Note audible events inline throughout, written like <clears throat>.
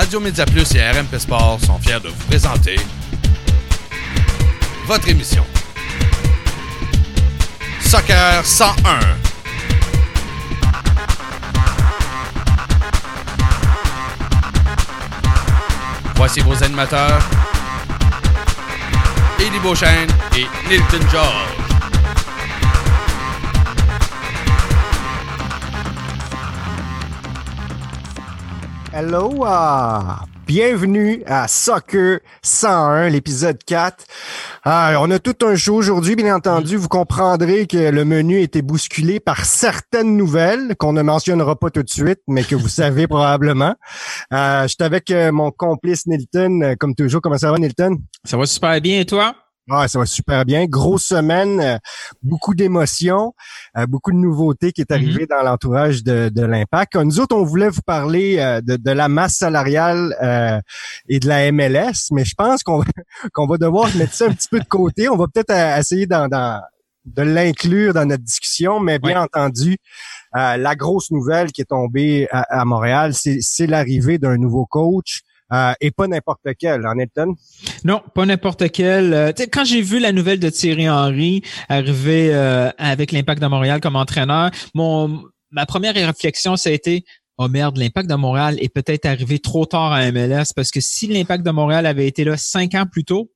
Radio Média Plus et RMP Sport sont fiers de vous présenter votre émission Soccer 101. Voici vos animateurs Eddie Beauchesne et Nilton George. Hello, ah, bienvenue à Soccer 101, l'épisode 4. Ah, on a tout un show aujourd'hui, bien entendu. Vous comprendrez que le menu été bousculé par certaines nouvelles qu'on ne mentionnera pas tout de suite, mais que vous savez <laughs> probablement. Euh, je suis avec euh, mon complice Nilton, comme toujours. Comment ça va, Nilton? Ça va super bien, et toi? Ah, ça va super bien. Grosse semaine, euh, beaucoup d'émotions, euh, beaucoup de nouveautés qui est arrivé dans l'entourage de, de l'Impact. Nous autres, on voulait vous parler euh, de, de la masse salariale euh, et de la MLS, mais je pense qu'on va, <laughs> qu'on va devoir mettre ça un petit peu de côté. On va peut-être euh, essayer de l'inclure dans notre discussion, mais bien entendu, euh, la grosse nouvelle qui est tombée à, à Montréal, c'est c'est l'arrivée d'un nouveau coach. Euh, et pas n'importe quel, en Elton? Non, pas n'importe quel. Euh, quand j'ai vu la nouvelle de Thierry Henry arriver euh, avec l'Impact de Montréal comme entraîneur, mon ma première réflexion, ça a été Oh merde, l'impact de Montréal est peut-être arrivé trop tard à MLS parce que si l'impact de Montréal avait été là cinq ans plus tôt,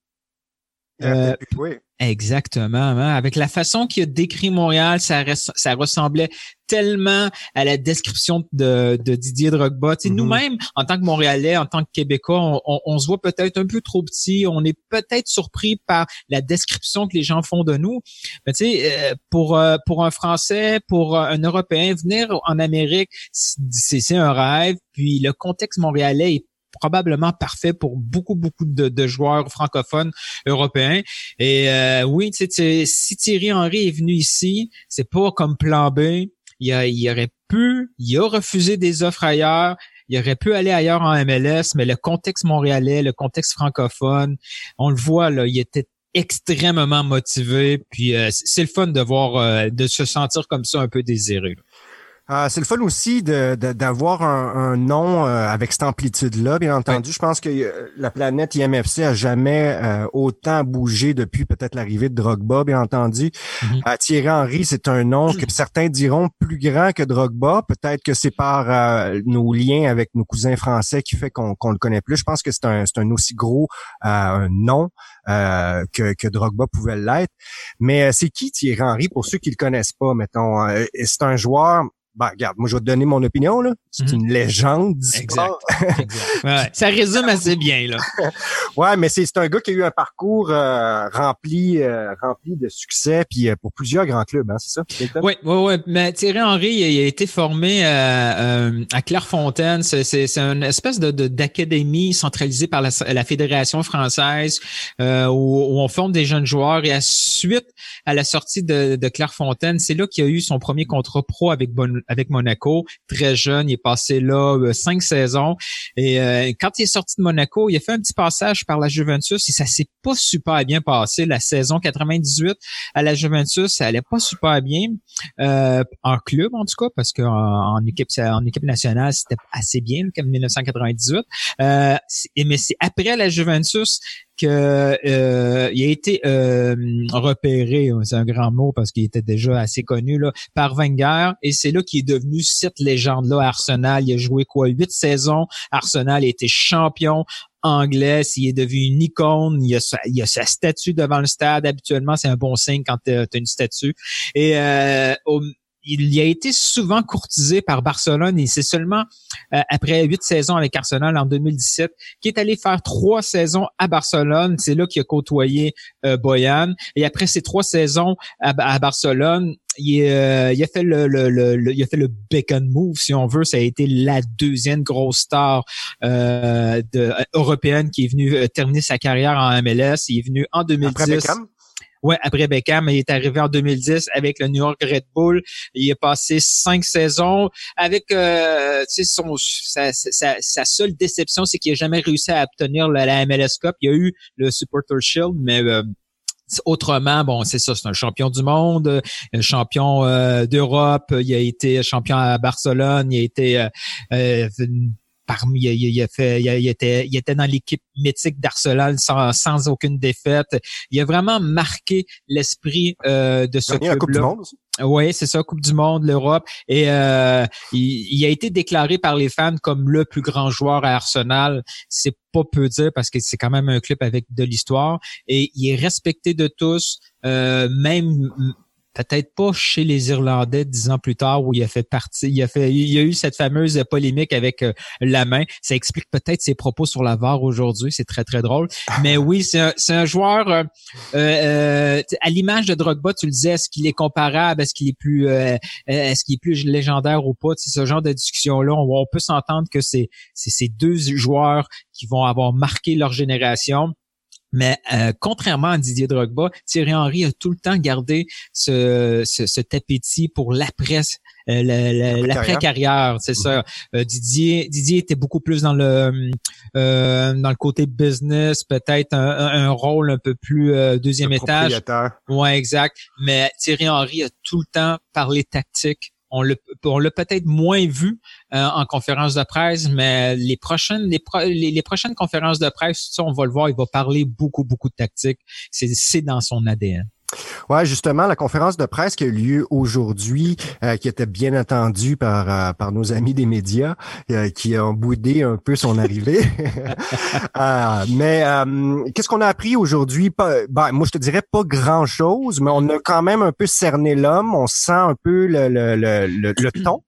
Euh, oui. Exactement. hein. Avec la façon qu'il a décrit Montréal, ça, res- ça ressemblait tellement à la description de, de Didier Drogba. Tu sais, Mhm. Nous-mêmes, en tant que Montréalais, en tant que Québécois, on, on- on se voit peut-être un peu trop petit. On est peut-être surpris par la description que les gens font de nous. Mais tu sais, euh, pour euh, pour un Français, pour euh, un Européen, venir en Amérique, c'est c'est un rêve. Puis le contexte montréalais est probablement parfait pour beaucoup beaucoup de, de joueurs francophones européens. Et euh, oui, si Thierry Henry est venu ici, c'est pas comme plan B. Il, a, il aurait pu, il a refusé des offres ailleurs. Il aurait pu aller ailleurs en MLS, mais le contexte montréalais, le contexte francophone, on le voit là, il était extrêmement motivé. Puis euh, c'est le fun de voir, euh, de se sentir comme ça un peu désiré. là. Ah, c'est le fun aussi de, de- d'avoir un, un nom euh, avec cette amplitude-là, bien entendu. Je pense que euh, la planète IMFC a jamais euh, autant bougé depuis peut-être l'arrivée de Drogba, bien entendu. Euh, Thierry Henry, c'est un nom que <clears throat> certains diront plus grand que Drogba. Peut-être que c'est par euh, nos liens avec nos cousins français qui fait qu'on, qu'on le connaît plus. Je pense que c'est un, c'est un aussi gros euh, nom euh, que, que Drogba pouvait l'être. Mais euh, c'est qui Thierry Henry pour ceux qui le connaissent pas, mettons? Euh, c'est un joueur ben, regarde, moi, je vais te donner mon opinion, là. C'est Mhm. une légende du Exact. sport. Ouais, <laughs> ça résume assez bien là. <laughs> Ouais, mais c'est c'est un gars qui a eu un parcours euh, rempli euh, rempli de succès, puis euh, pour plusieurs grands clubs, hein, c'est ça? Oui, oui, oui. Mais Thierry Henry, il a, été formé euh, euh, à Clairefontaine. C'est, c'est, c'est une espèce de, de- d'académie centralisée par la, la Fédération française euh, où, où on forme des jeunes joueurs. Et à suite à la sortie de, de Clairefontaine, c'est là qu'il a eu son premier contrat pro avec, Bon- avec Monaco. Très jeune, il est passé là euh, cinq saisons. Et euh, quand il est sorti de Monaco, il a fait un petit passage par la Juventus et ça s'est pas super bien passé. La saison 98 à la Juventus, ça allait pas super bien euh, en club en tout cas parce qu'en en équipe en équipe nationale c'était assez bien comme 1998. Euh, mais c'est après la Juventus que euh, il a été euh, repéré, c'est un grand mot parce qu'il était déjà assez connu là, par Wenger et c'est là qu'il est devenu cette légende là Arsenal. Il a joué quoi? Huit saisons. Arsenal a été champion anglais, il est devenu une icône, il a, sa, il a sa statue devant le stade. Habituellement, c'est un bon signe quand tu as une statue. Et euh, au- il y a été souvent courtisé par Barcelone et c'est seulement euh, après huit saisons avec Arsenal en 2017 qu'il est allé faire trois saisons à Barcelone. C'est là qu'il a côtoyé euh, Boyan. Et après ces trois saisons à, à Barcelone, il, euh, il a fait le, le, le, le- il a fait le Beckham move si on veut. Ça a été la deuxième grosse star euh, de, européenne qui est venue terminer sa carrière en MLS. Il est venu en 2010. Après Beckham? Ouais, après Beckham, il est arrivé en 2010 avec le New York Red Bull. Il a passé cinq saisons avec euh, son sa, sa, seule déception, c'est qu'il n'a jamais réussi à obtenir la, la MLS Cup. Il y a eu le Supporter Shield, mais euh, Autrement, bon, c'est ça, c'est un champion du monde, un champion euh, d'Europe, il a été champion à Barcelone, il a été euh, euh, parmi, il, a fait, il, était, il était dans l'équipe mythique d'Arsenal sans, sans aucune défaite. Il a vraiment marqué l'esprit euh, de ce club-là. Oui, c'est ça, Coupe du Monde, l'Europe. Et euh, il, a été déclaré par les fans comme le plus grand joueur à Arsenal. C'est pas peu dire parce que c'est quand même un club avec de l'histoire. Et il est respecté de tous, euh, même peut-être pas chez les Irlandais dix ans plus tard où il a fait partie, il a fait, il y a eu cette fameuse polémique avec euh, la main. Ça explique peut-être ses propos sur la VAR aujourd'hui. C'est très très drôle. <laughs> Mais oui, c'est un, un, joueur euh, euh, à l'image de Drogba. Tu le disais, est-ce qu'il est comparable, est-ce qu'il est plus, est-ce qu'il est plus légendaire ou pas? C'est ce genre de discussion là. On, on peut s'entendre que c'est c'est ces deux joueurs qui vont avoir marqué leur génération mais euh, contrairement à Didier Drogba, Thierry Henry a tout le temps gardé ce, ce, cet appétit pour l'après euh, l'après-carrière, c'est ça. Mm-hmm. Euh, Didier, Didier était beaucoup plus dans le euh, dans le côté business, peut-être un, un, rôle un peu plus deuxième étage. Ouais, exact. Mais Thierry Henry a tout le temps parlé tactique on l'a peut-être moins vu euh, en conférence de presse, mais les prochaines les, prochaines conférences de presse, on va le voir, il va parler beaucoup beaucoup de tactique. C'est dans son ADN. Ouais, justement, la conférence de presse qui a eu lieu aujourd'hui, euh, qui était bien attendue par euh, par nos amis des médias, euh, qui ont boudé un peu son arrivée. <laughs> mais qu'est-ce qu'on a appris aujourd'hui? Ben, moi je te dirais pas grand chose, mais on a quand même un peu cerné l'homme. On sent un peu le le le, le, ton.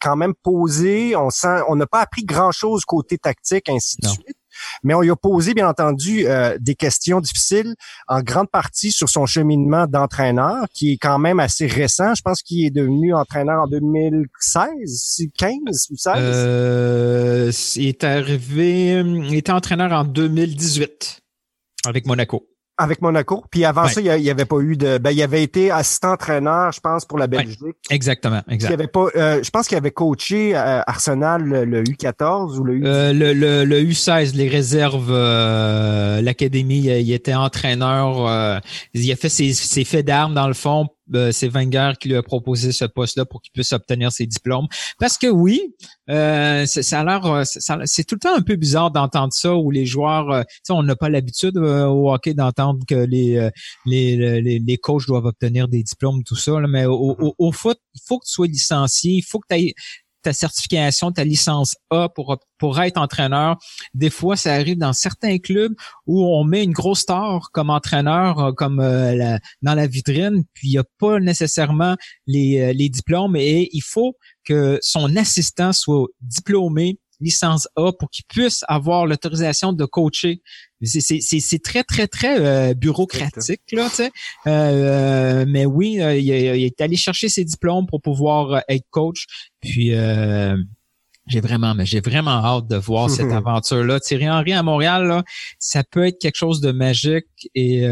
quand même posé, on sent, on n'a pas appris grand chose côté tactique, ainsi de suite. Mais on lui a posé, bien entendu, euh, des questions difficiles, en grande partie sur son cheminement d'entraîneur, qui est quand même assez récent. Je pense qu'il est devenu entraîneur en 2016, 15 ou 16. Euh, il est arrivé, il était entraîneur en 2018 avec Monaco. Avec Monaco. Puis avant ça, il n'y avait pas eu de. Ben, il avait été assistant entraîneur, je pense, pour la Belgique. exactement, exact. Il avait pas. Euh, je pense qu'il avait coaché euh, Arsenal le, U14 ou le U. Euh, le, le, U16, les réserves, l'académie. Il était entraîneur. il a fait ses, ses faits d'armes dans le fond euh, c'est Wenger qui lui a proposé ce poste-là pour qu'il puisse obtenir ses diplômes. Parce que oui, euh, ça a l'air, euh, c'est tout le temps un peu bizarre d'entendre ça où les joueurs, euh, on n'a pas l'habitude au hockey d'entendre que les, les, les, les, coachs doivent obtenir des diplômes, tout ça. mais au, au, au, foot, il faut que tu sois licencié, il faut que tu aies ta certification, ta licence A pour, pour être entraîneur. Des fois, ça arrive dans certains clubs où on met une grosse star comme entraîneur, euh, comme euh, dans la vitrine, puis il n'y a pas nécessairement les, euh, les diplômes et il faut que son assistant soit diplômé licence A pour qu'il puisse avoir l'autorisation de coacher. C'est très, très, très euh, bureaucratique, là, tu sais. Euh, mais oui, euh, il, est allé chercher ses diplômes pour pouvoir être coach. Puis j'ai vraiment, mais j'ai vraiment hâte de voir cette <laughs> aventure-là. Thierry Henry à Montréal, là, ça peut être quelque chose de magique et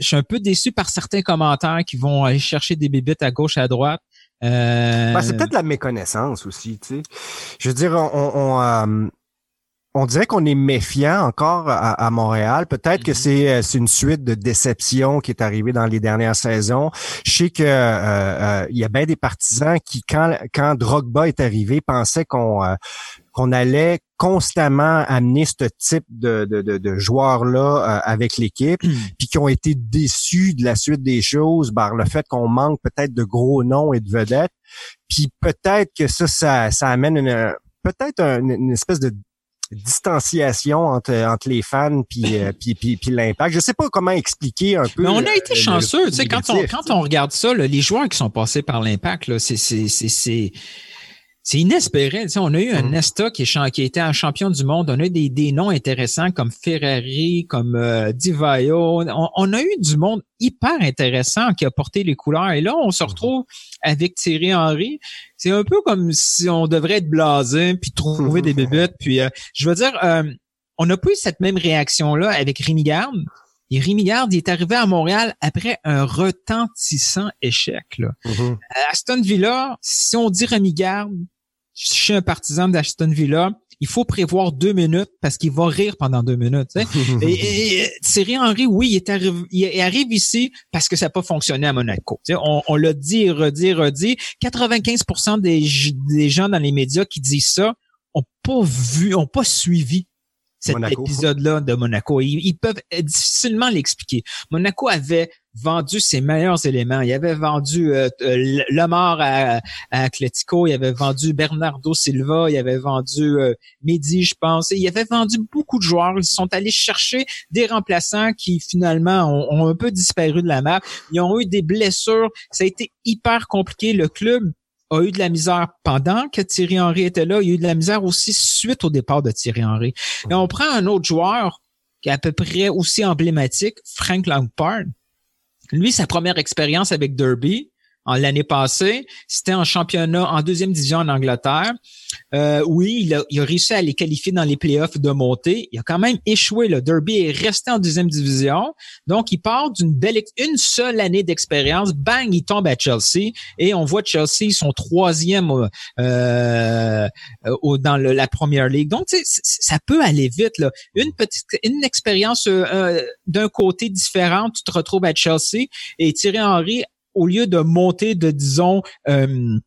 je suis un peu déçu par certains commentaires qui vont aller chercher des bébites à gauche, à droite. Ben, c'est peut-être la méconnaissance aussi, tu sais. Je veux dire, on, on, euh, on dirait qu'on est méfiant encore à, Montréal. Peut-être que mm-hmm. c'est une suite de déceptions qui est arrivée dans les dernières saisons. Je sais que euh, euh, il y a bien des partisans qui, quand quand Drogba est arrivé, pensaient qu'on qu'on allait constamment amener ce type de, de, de, joueurs-là euh, avec l'équipe, hmm. puis qui ont été déçus de la suite des choses par le fait qu'on manque peut-être de gros noms et de vedettes. Puis peut-être que ça, ça, ça amène une, peut-être une, espèce de distanciation entre, entre les fans puis, euh, <laughs> puis, puis, puis l'impact. Je sais pas comment expliquer un peu. Mais on a été chanceux, tu sais, quand on, quand on regarde ça, les joueurs qui sont passés par l'impact, c'est, c'est, c'est, c'est inespéré. On a eu un mm. Nesta qui, est, qui était un champion du monde. On a eu des, des noms intéressants comme Ferrari, comme euh, Divayo. On, a eu du monde hyper intéressant qui a porté les couleurs. Et là, on se mm-hmm. retrouve avec Thierry Henry. C'est un peu comme si on devrait être blasé puis trouver des bébêtes. Puis, euh, je veux dire, euh, on n'a pas eu cette même réaction-là avec Rémi Garde. Et Rémi Garde, il est arrivé à Montréal après un retentissant échec. Là. Mm-hmm. À Aston Villa, si on dit Rémi Garde, suis un partisan d'Aston Villa. il faut prévoir deux minutes parce qu'il va rire pendant deux minutes. <laughs> et, Thierry Henry, oui, il, est arrivé, il arrive ici parce que ça n'a pas fonctionné à Monaco. on, on l'a dit, redit, redit. 95% des, des gens dans les médias qui disent ça ont pas vu, ont pas suivi cet épisode-là de Monaco. Ils, peuvent difficilement l'expliquer. Monaco avait vendu ses meilleurs éléments. Il avait vendu euh, euh Lemar à, à Atletico, il avait vendu Bernardo Silva, il avait vendu euh, Mehdi, je pense. il avait vendu beaucoup de joueurs. Ils sont allés chercher des remplaçants qui finalement ont, ont un peu disparu de la map. Ils ont eu des blessures. Ça a été hyper compliqué. Le club a eu de la misère pendant que Thierry Henry était là. Il y a eu de la misère aussi suite au départ de Thierry Henry. Et on prend un autre joueur qui est à peu près aussi emblématique, Frank Lampard. Lui, sa première expérience avec Derby, en l'année passée. C'était en championnat en deuxième division en Angleterre. Euh, oui, il a, il a, réussi à les qualifier dans les playoffs de montée. Il a quand même échoué. Le Derby est resté en deuxième division. Donc, il part d'une belle, une seule année d'expérience. Bang, il tombe à Chelsea. Et on voit Chelsea, son troisième euh, euh dans la première ligue. Donc, ça peut aller vite. Là. Une petite, une expérience euh, euh, d'un côté différent, tu te retrouves à Chelsea. Et Thierry Henry au lieu de monter de, disons, euh,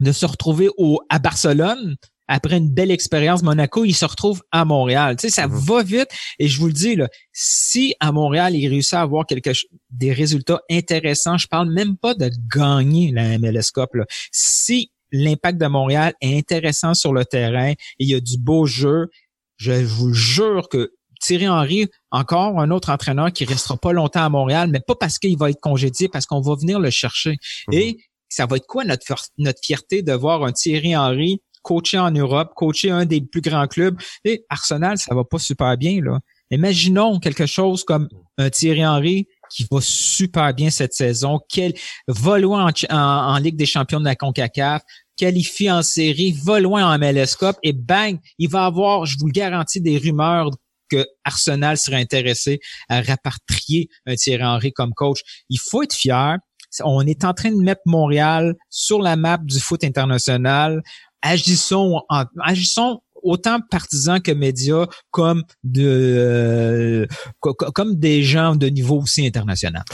de se retrouver au, à Barcelone, après une belle expérience Monaco, il se retrouve à Montréal. Tu sais, ça mhm. va vite. Et je vous le dis, là, si à Montréal, il réussit à avoir quelque des résultats intéressants, je parle même pas de gagner la MLS Cup. Là. Si l'impact de Montréal est intéressant sur le terrain et il y a du beau jeu, je vous jure que Thierry Henry, encore un autre entraîneur qui restera pas longtemps à Montréal, mais pas parce qu'il va être congédié, parce qu'on va venir le chercher. Mhm. Et ça va être quoi notre, notre fierté de voir un Thierry Henry coacher en Europe, coacher un des plus grands clubs? Et Arsenal, ça va pas super bien, là. Imaginons quelque chose comme un Thierry Henry qui va super bien cette saison, quel va loin en, Ligue des champions de la CONCACAF, qualifie en série, va loin en MLS Cup et bang, il va avoir, je vous le garantis, des rumeurs que Arsenal serait intéressé à rapatrier un Thierry Henry comme coach. Il faut être fier. On est en train de mettre Montréal sur la map du foot international. Agissons, en, agissons autant partisans que médias comme de euh, comme des gens de niveau aussi international.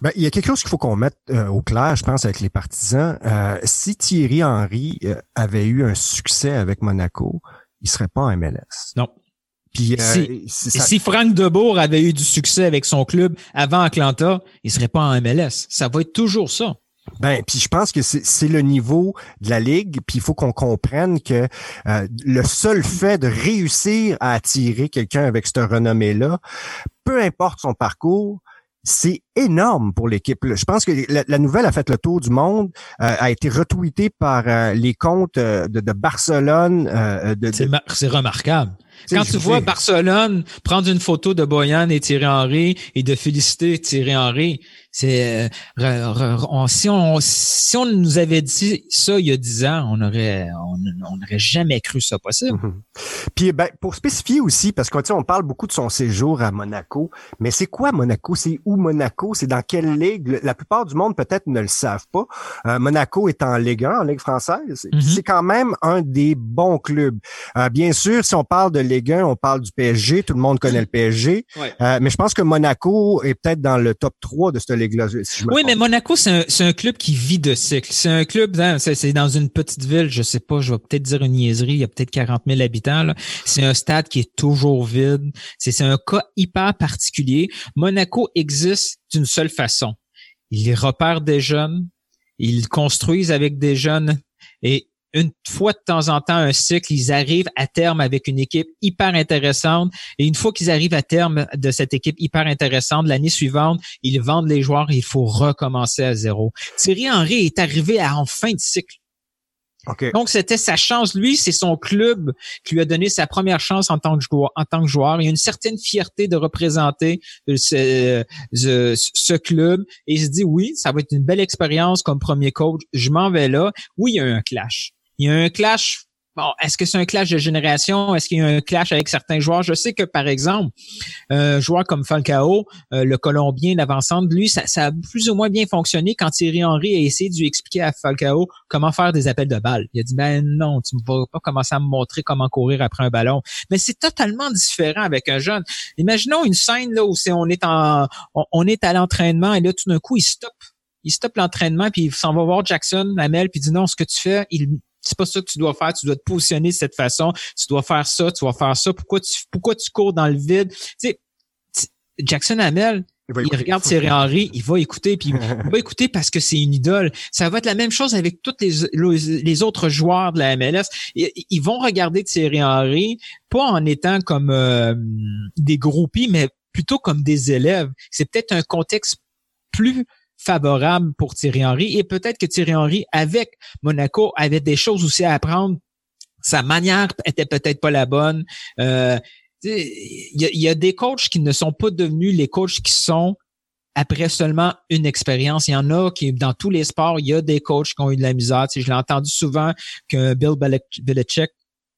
Ben, il y a quelque chose qu'il faut qu'on mette euh, au clair, je pense, avec les partisans. Euh, si Thierry Henry avait eu un succès avec Monaco, il serait pas en MLS. Non. Euh, si, Franck Debourg avait eu du succès avec son club avant Atlanta, il serait pas en MLS. Ça va être toujours ça. Ben, puis je pense que c'est le niveau de la ligue, puis il faut qu'on comprenne que euh, le seul fait de réussir à attirer quelqu'un avec cette renommée-là, peu importe son parcours, c'est énorme pour l'équipe. Je pense que la, nouvelle a fait le tour du monde, euh, a été retweetée par les comptes de, de, Barcelone. de, c'est remarquable. Quand tu vois Barcelone prendre une photo de Boyan et Thierry Henry et de féliciter Thierry Henry, c'est euh, si on si on nous avait dit ça il y a dix ans, on aurait on n'aurait jamais cru ça possible. Mhm. Puis ben, pour spécifier aussi, parce qu'on on parle beaucoup de son séjour à Monaco, mais c'est quoi Monaco? C'est où Monaco? C'est dans quelle ligue? La plupart du monde peut-être ne le savent pas. Euh, Monaco est en Ligue 1, en Ligue française. Mhm. C'est quand même un des bons clubs. Euh, bien sûr, si on parle de Ligue 1, on parle du PSG. Tout le monde connaît le PSG, mais je pense que Monaco est peut-être dans le top 3 de cette ligue oui, mais Monaco, c'est un, club qui vit de cycle. C'est un club, hein, c'est dans une petite ville, je sais pas, je vais peut-être dire une niaiserie, il y a peut-être 40 000 habitants. C'est un stade qui est toujours vide. C'est un cas hyper particulier. Monaco existe d'une seule façon. Ils repèrent des jeunes, ils construisent avec des jeunes et une fois de temps en temps un cycle, ils arrivent à terme avec une équipe hyper intéressante. Et une fois qu'ils arrivent à terme de cette équipe hyper intéressante, l'année suivante, ils vendent les joueurs et il faut recommencer à zéro. Thierry Henry est arrivé à en fin de cycle. Donc, c'était sa chance. Lui, c'est son club qui lui a donné sa première chance en tant que joueur. En tant que joueur. Il a une certaine fierté de représenter ce, ce, club. Et il se dit, oui, ça va être une belle expérience comme premier coach. Je m'en vais là. Oui, il y a un clash il y a un clash bon, est-ce que c'est un clash de génération? Est-ce qu'il y a un clash avec certains joueurs? Je sais que, par exemple, un joueur comme Falcao, euh, le Colombien, l'avancante, lui, ça, a plus ou moins bien fonctionné quand Thierry Henry a essayé de lui expliquer à Falcao comment faire des appels de balles. Il a dit, ben non, tu ne vas pas commencer à me montrer comment courir après un ballon. Mais c'est totalement différent avec un jeune. Imaginons une scène là où on est en on, est à l'entraînement et là tout d'un coup il stoppe il stoppe l'entraînement puis il s'en va voir Jackson Amel puis dit non ce que tu fais il c'est pas ça que tu dois faire, tu dois te positionner de cette façon, tu dois faire ça, tu dois faire ça, pourquoi tu pourquoi tu cours dans le vide? Tu sais, Jackson Hamel, il, regarde Thierry Henry, il va écouter, puis <laughs> il va écouter parce que c'est une idole. Ça va être la même chose avec tous les, les autres joueurs de la MLS. Ils, vont regarder Thierry Henry, pas en étant comme euh, des groupies, mais plutôt comme des élèves. C'est peut-être un contexte plus favorable pour Thierry Henry et peut-être que Thierry Henry avec Monaco avait des choses aussi à apprendre. Sa manière était peut-être pas la bonne. Euh, il y, a, des coachs qui ne sont pas devenus les coachs qui sont après seulement une expérience. Il y en a qui, dans tous les sports, il y a des coachs qui ont eu de la misère. je l'ai entendu souvent que Bill Belichick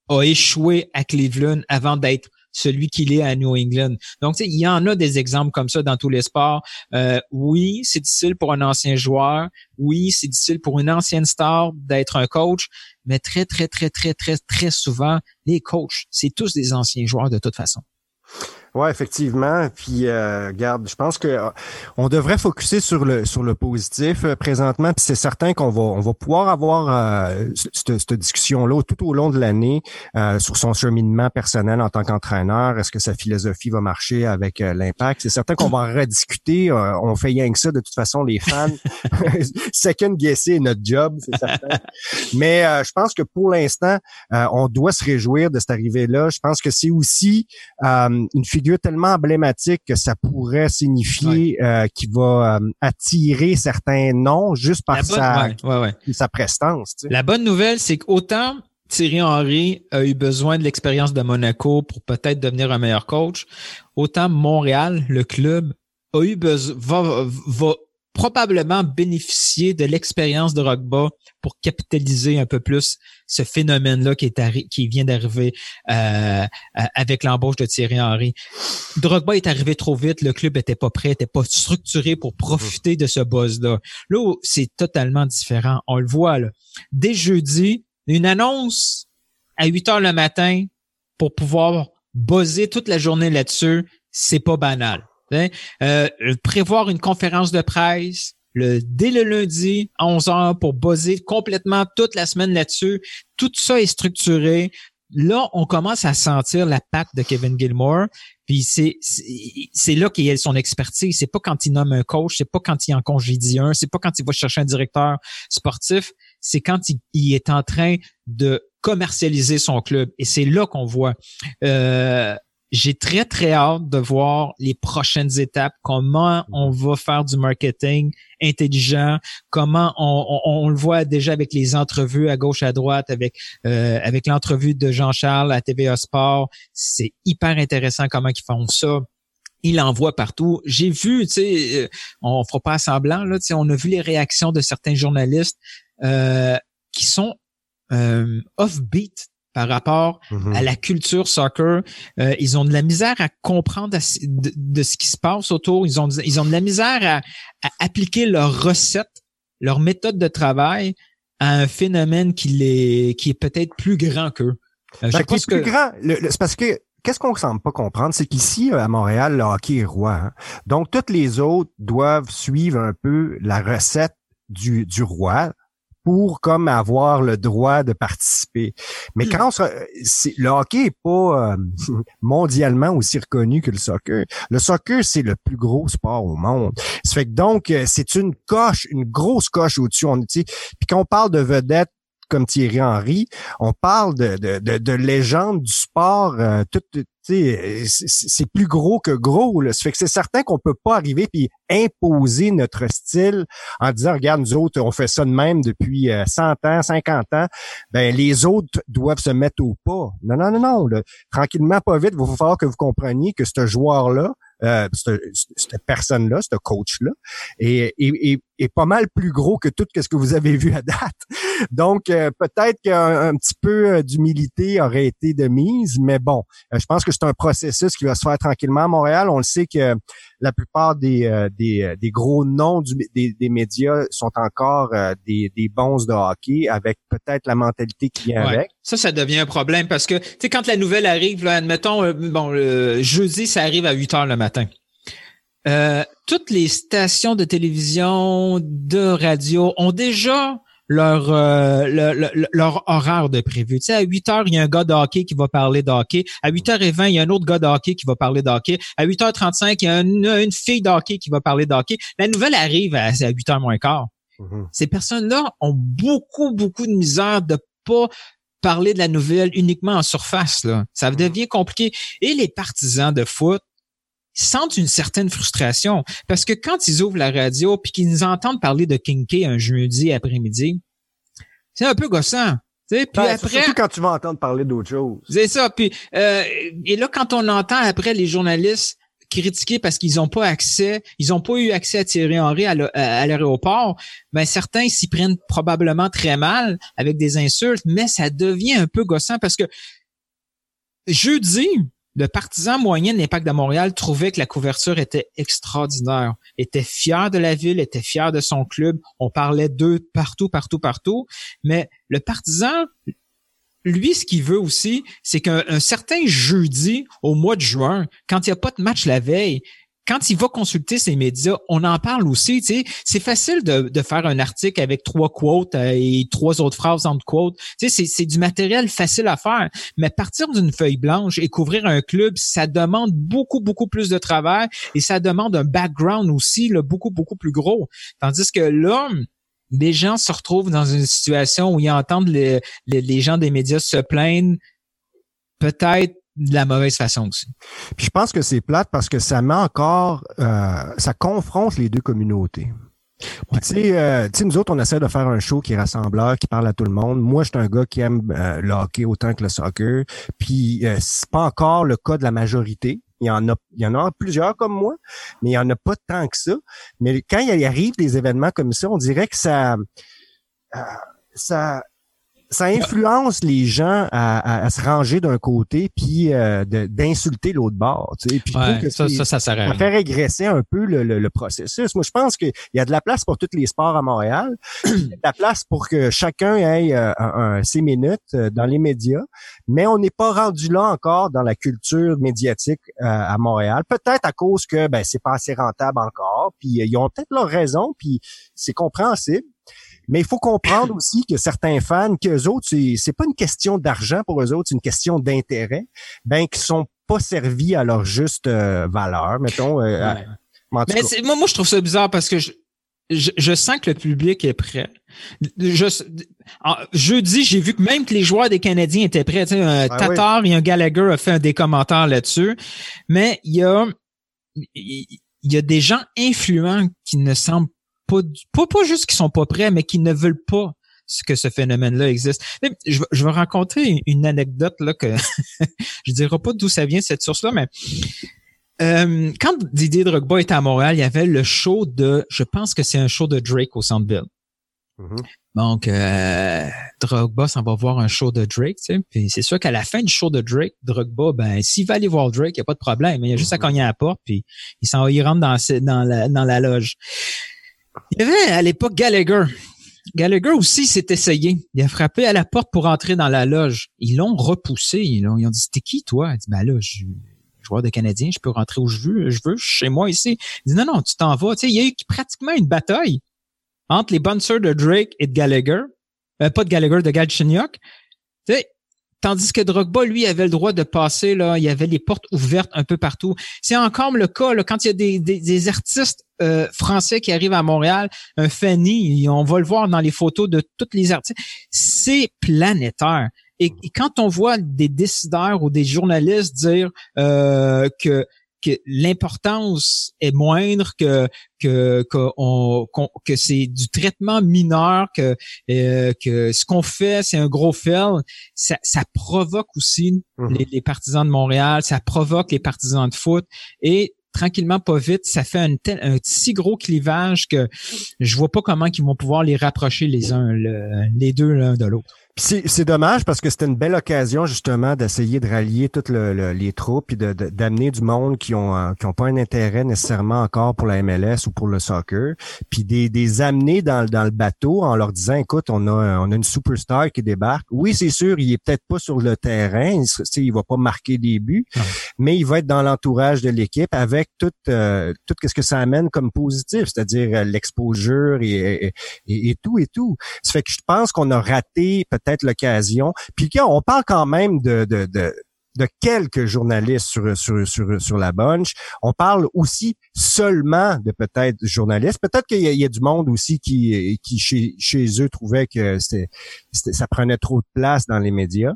a échoué à Cleveland avant d'être celui qu'il est à New England. Donc, il y en a des exemples comme ça dans tous les sports. Euh, oui, c'est difficile pour un ancien joueur. Oui, c'est difficile pour une ancienne star d'être un coach. Mais très, très, très, très, très, très souvent, les coachs, c'est tous des anciens joueurs de toute façon. Ouais, effectivement. Puis, euh, regarde, je pense que euh, on devrait focuser sur le sur le positif euh, présentement. Puis c'est certain qu'on va on va pouvoir avoir euh, cette, cette discussion-là tout au long de l'année sur son cheminement personnel en tant qu'entraîneur. Est-ce que sa philosophie va marcher avec l'impact? C'est certain qu'on va rediscuter. on fait rien que ça de toute façon, les fans. <laughs> Second guesser notre job, c'est certain. Mais je pense que pour l'instant, on doit se réjouir de cette arrivée-là. Je pense que c'est aussi une figure tellement emblématique que ça pourrait signifier euh, qu'il va euh, attirer certains noms juste par sa, sa prestance. La bonne nouvelle, c'est qu'autant Thierry Henry a eu besoin de l'expérience de Monaco pour peut-être devenir un meilleur coach, autant Montréal, le club, a eu besoin, va, va probablement bénéficier de l'expérience de Rockba pour capitaliser un peu plus ce phénomène-là qui est qui vient d'arriver euh, avec l'embauche de Thierry Henry. Drogba est arrivé trop vite, le club était pas prêt, était pas structuré pour profiter de ce buzz-là. Là, c'est totalement différent. On le voit là. Dès jeudi, une annonce à 8 heures le matin pour pouvoir buzzer toute la journée là-dessus, c'est pas banal. Hein? Euh, prévoir une conférence de presse le, dès le lundi à 11 heures pour buzzer complètement toute la semaine là-dessus. Tout ça est structuré. Là, on commence à sentir la patte de Kevin Gilmore. Puis c'est c'est là qu'il a son expertise. C'est pas quand il nomme un coach, c'est pas quand il en congédie un, c'est pas quand il va chercher un directeur sportif, c'est quand il, il, est en train de commercialiser son club. Et c'est là qu'on voit. Euh, j'ai très, très hâte de voir les prochaines étapes, comment on va faire du marketing intelligent, comment on, on, le voit déjà avec les entrevues à gauche, à droite, avec euh, avec l'entrevue de Jean-Charles à TVA Sport. C'est hyper intéressant comment ils font ça. Il envoie partout. J'ai vu, tu sais, euh, on fera pas semblant, là, tu sais, on a vu les réactions de certains journalistes euh, qui sont euh, off-beat par rapport mm-hmm. à la culture soccer. Euh, ils ont de la misère à comprendre de, ce qui se passe autour. Ils ont, ils ont de la misère à, appliquer leur recette, leur méthode de travail à un phénomène qui, est, qui est peut-être plus grand qu'eux. Euh, ben, plus grand. C'est parce que qu'est-ce qu'on ne semble pas comprendre, c'est qu'ici, à Montréal, le hockey est roi. Hein. Donc, toutes les autres doivent suivre un peu la recette du, du roi pour comme avoir le droit de participer. Mais hmm. quand le hockey est pas euh, <laughs> mondialement aussi reconnu que le soccer. Le soccer, c'est le plus gros sport au monde. Ça fait que donc, euh, c'est une coche, une grosse coche au-dessus. On, puis quand on parle de vedettes comme Thierry Henry, on parle de, de, de, de légende du sport, euh, tout, c'est plus gros que gros. Là. Ça fait que c'est certain qu'on peut pas arriver puis imposer notre style en disant, regarde, nous autres, on fait ça de même depuis 100 euh, ans, 50 ans. Ben, les autres doivent se mettre au pas. Non, non, non, non. Tranquillement, pas vite, il va falloir que vous compreniez que ce joueur-là, euh, cette, personne-là, ce coach-là, est, est pas mal plus gros que tout ce que vous avez vu à date. <laughs> Donc, euh, peut-être qu'un petit peu euh, d'humilité aurait été de mise, mais bon, je pense que c'est un processus qui va se faire tranquillement à Montréal. On le sait que la plupart des, des, des, gros noms des, des, médias sont encore des, des bons de hockey avec peut-être la mentalité qui vient avec. Ça, ça devient un problème parce que, tu sais, quand la nouvelle arrive, là, admettons, bon, jeudi, ça arrive à 8 heures le matin. Euh, toutes les stations de télévision, de radio ont déjà leur, euh, leur, horaire de prévu. Tu sais, à 8 heures, il y a un gars de hockey qui va parler de hockey. À 8h20, il y a un autre gars de hockey qui va parler de hockey. À 8h35, il y a une, fille de hockey qui va parler de hockey. La nouvelle arrive à, 8h moins quart. Mm-hmm. Ces personnes-là ont beaucoup, beaucoup de misère de pas parler de la nouvelle uniquement en surface. Là. Ça mm-hmm. devient compliqué. Et les partisans de foot sentent une certaine frustration parce que quand ils ouvrent la radio puis qu'ils nous entendent parler de Kinky un jeudi après-midi, c'est un peu gossant. Puis ben, après, surtout quand tu vas entendre parler d'autre chose. C'est ça. Puis euh, et là, quand on entend après les journalistes critiquer parce qu'ils n'ont pas accès, ils n'ont pas eu accès à Thierry Henry à l'aéroport, ben certains s'y prennent probablement très mal avec des insultes, mais ça devient un peu gossant parce que jeudi, le partisan moyen de l'Impact de Montréal trouvait que la couverture était extraordinaire, était fier de la ville, était fier de son club. On parlait d'eux partout, partout, partout. Mais le partisan, lui, ce qu'il veut aussi, c'est qu'un certain jeudi au mois de juin, quand il n'y a pas de match la veille, quand il va consulter ses médias, on en parle aussi. Tu sais, c'est facile de, de, faire un article avec trois quotes euh, et trois autres phrases entre quotes. Tu sais, c'est du matériel facile à faire. Mais partir d'une feuille blanche et couvrir un club, ça demande beaucoup, beaucoup plus de travail et ça demande un background aussi là, beaucoup, beaucoup plus gros. Tandis que là, les gens se retrouvent dans une situation où ils entendent les, les, les gens des médias se plaindre peut-être de la mauvaise façon aussi. Puis je pense que c'est plate parce que ça met encore, euh, ça confronte les deux communautés. tu sais, euh, nous autres, on essaie de faire un show qui est rassembleur, qui parle à tout le monde. Moi, je suis un gars qui aime euh, le hockey autant que le soccer. Puis c'est pas encore le cas de la majorité. Il y en a, il y en a plusieurs comme moi, mais il y en a pas tant que ça. Mais quand il arrive des événements comme ça, on dirait que ça, ça, ça influence les gens à, à, se ranger d'un côté puis euh, d'insulter l'autre bord. Tu sais. Puis que ça, ça, ça, ça, fait régresser un peu le, le, processus. Moi, je pense qu'il y a de la place pour tous les sports à Montréal. <clears throat> il y a de la place pour que chacun ait euh, un, ses minutes euh, dans les médias, mais on n'est pas rendu là encore dans la culture médiatique à Montréal. Peut-être à cause que ben c'est pas assez rentable encore. Puis ils ont peut-être leur raison, puis c'est compréhensible. Mais il faut comprendre aussi que certains fans, qu'eux autres, c'est pas une question d'argent pour eux autres, c'est une question d'intérêt, ben qui sont pas servis à leur juste euh, valeur, mettons. Euh, mais moi, moi, je trouve ça bizarre parce que je, je, sens que le public est prêt. Je, jeudi, j'ai vu que même que les joueurs des Canadiens étaient prêts. Tu sais, un ah Tatar et un Gallagher a fait des commentaires là-dessus. Mais il y a, il y a des gens influents qui ne semblent pas, pas, juste qui sont pas prêts, mais qui ne veulent pas que ce phénomène-là existe. Je, je, vais rencontrer une anecdote là que <laughs> je dirai pas d'où ça vient cette source-là, mais euh, quand Didier Drogba était à Montréal, il y avait le show de, je pense que c'est un show de Drake au Centre Bell. Mm-hmm. Donc, euh, Drogba s'en va voir un show de Drake, tu sais. Puis c'est sûr qu'à la fin du show de Drake, Drogba, ben, s'il va aller voir Drake, il n'y a pas de problème. Il y a juste à mm-hmm. cogner à la porte, puis il s'en il rentre dans, dans, la, dans la loge. Il y avait à l'époque Gallagher. Gallagher aussi s'est essayé. Il a frappé à la porte pour entrer dans la loge. Ils l'ont repoussé. Ils ont, dit, c'était qui, toi? Il dit, ben là, je joueur de Canadien, je peux rentrer où je veux, je veux, chez moi ici. Il dit, non, non, tu t'en vas. Tu sais, il y a eu pratiquement une bataille entre les sœurs de Drake et de Gallagher. Euh, pas de Gallagher, de Galchenyuk. Tu Tandis que Drogba, lui, avait le droit de passer, là, il y avait les portes ouvertes un peu partout. C'est encore le cas, là, quand il y a des, des, artistes euh, français qui arrivent à Montréal, un Fanny, on va le voir dans les photos de tous les artistes, c'est planétaire. Et, quand on voit des décideurs ou des journalistes dire euh, que que l'importance est moindre, que que que, que c'est du traitement mineur, que euh, que ce qu'on fait c'est un gros fail, ça, ça provoque aussi mhm. les, les, partisans de Montréal, ça provoque les partisans de foot et tranquillement, pas vite, ça fait un, tel, un si gros clivage que je vois pas comment ils vont pouvoir les rapprocher les uns, les deux l'un de l'autre. C'est dommage parce que c'était une belle occasion justement d'essayer de rallier toutes le, les troupes et d'amener du monde qui ont euh, qui ont pas un intérêt nécessairement encore pour la MLS ou pour le soccer, puis des, des amener dans, dans le bateau en leur disant écoute on a on a une superstar qui débarque. Oui c'est sûr il est peut-être pas sur le terrain, il, il va pas marquer des buts, mais il va être dans l'entourage de l'équipe avec tout euh, tout ce que ça amène comme positif, c'est-à-dire euh, l'exposure et, et, et, tout et tout. Ça fait que je pense qu'on a raté peut-être l'occasion. Puis on parle quand même de, de, de de quelques journalistes sur, sur, sur, sur la bunch. On parle aussi seulement de peut-être journalistes. Peut-être qu'il y, a du monde aussi qui, qui chez, chez eux trouvait que c'était, ça prenait trop de place dans les médias.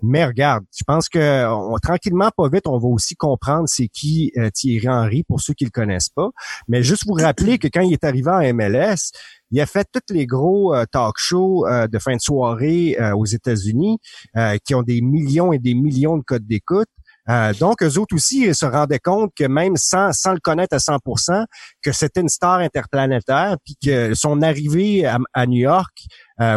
Mais regarde, je pense que on, tranquillement, pas vite, on va aussi comprendre c'est qui euh, Thierry Henry pour ceux qui le connaissent pas. Mais juste vous rappeler que quand il est arrivé en MLS, il a fait tous les gros euh, talk shows euh, de fin de soirée euh, aux États-Unis qui ont des millions et des millions de codes d'écoute. donc, eux autres aussi ils se rendaient compte que même sans, sans le connaître à 100%, que c'était une star interplanétaire, puis que son arrivée à, New York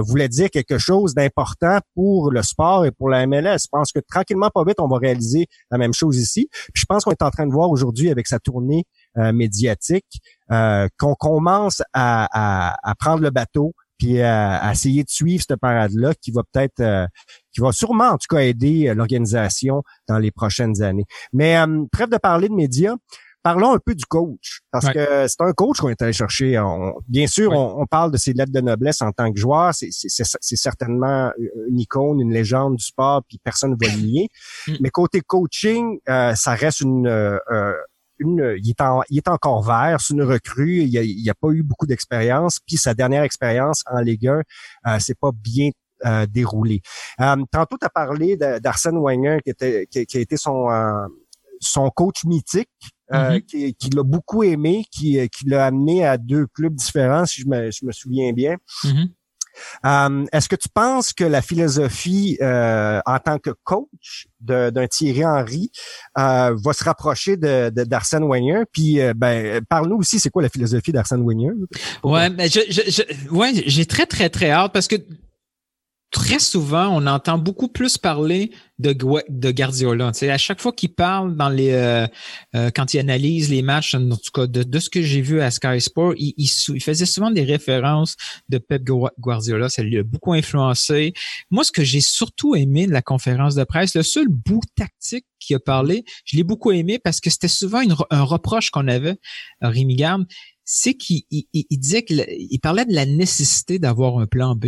voulait dire quelque chose d'important pour le sport et pour la MLS. Je pense que tranquillement, pas vite, on va réaliser la même chose ici. Puis je pense qu'on est en train de voir aujourd'hui avec sa tournée euh, médiatique, euh, qu'on commence à, prendre le bateau puis à, essayer de suivre cette parade-là qui va peut-être, euh, qui va sûrement en tout cas aider l'organisation dans les prochaines années. Mais bref de parler de médias, parlons un peu du coach, parce que c'est un coach qu'on est allé chercher. bien sûr, on, parle de ses lettres de noblesse en tant que joueur. C'est certainement une icône, une légende du sport, puis personne ne va le nier. Mm. Mais côté coaching, ça reste une il, est encore vert, c'est une recrue, il n'y a, pas eu beaucoup d'expérience, puis sa dernière expérience en Ligue 1, euh, c'est pas bien euh, déroulé. Euh, tantôt, tu as parlé d'Arsène Wenger qui, était, qui, a été son, euh, son coach mythique, mm-hmm. qui, qui l'a beaucoup aimé, qui, qui l'a amené à deux clubs différents, si je me, je me souviens bien. Mm-hmm. Euh, est-ce que tu penses que la philosophie euh, en tant que coach d'un Thierry Henry euh, va se rapprocher de d'Arsène Wenger? Puis ben parle-nous aussi, c'est quoi la philosophie d'Arsène Wenger? Ouais, mais je, je, ouais, j'ai très très très hâte parce que très souvent, on entend beaucoup plus parler de, Guardiola. À chaque fois qu'il parle dans les euh, euh, quand il analyse les matchs, en tout cas de, ce que j'ai vu à Sky Sport, il, faisait souvent des références de Pep Guardiola. Ça lui a beaucoup influencé. Moi, ce que j'ai surtout aimé de la conférence de presse, le seul bout tactique qu'il a parlé, je l'ai beaucoup aimé parce que c'était souvent un reproche qu'on avait, à Rémi Garde, c'est qu'il il, disait qu'il parlait de la nécessité d'avoir un plan B.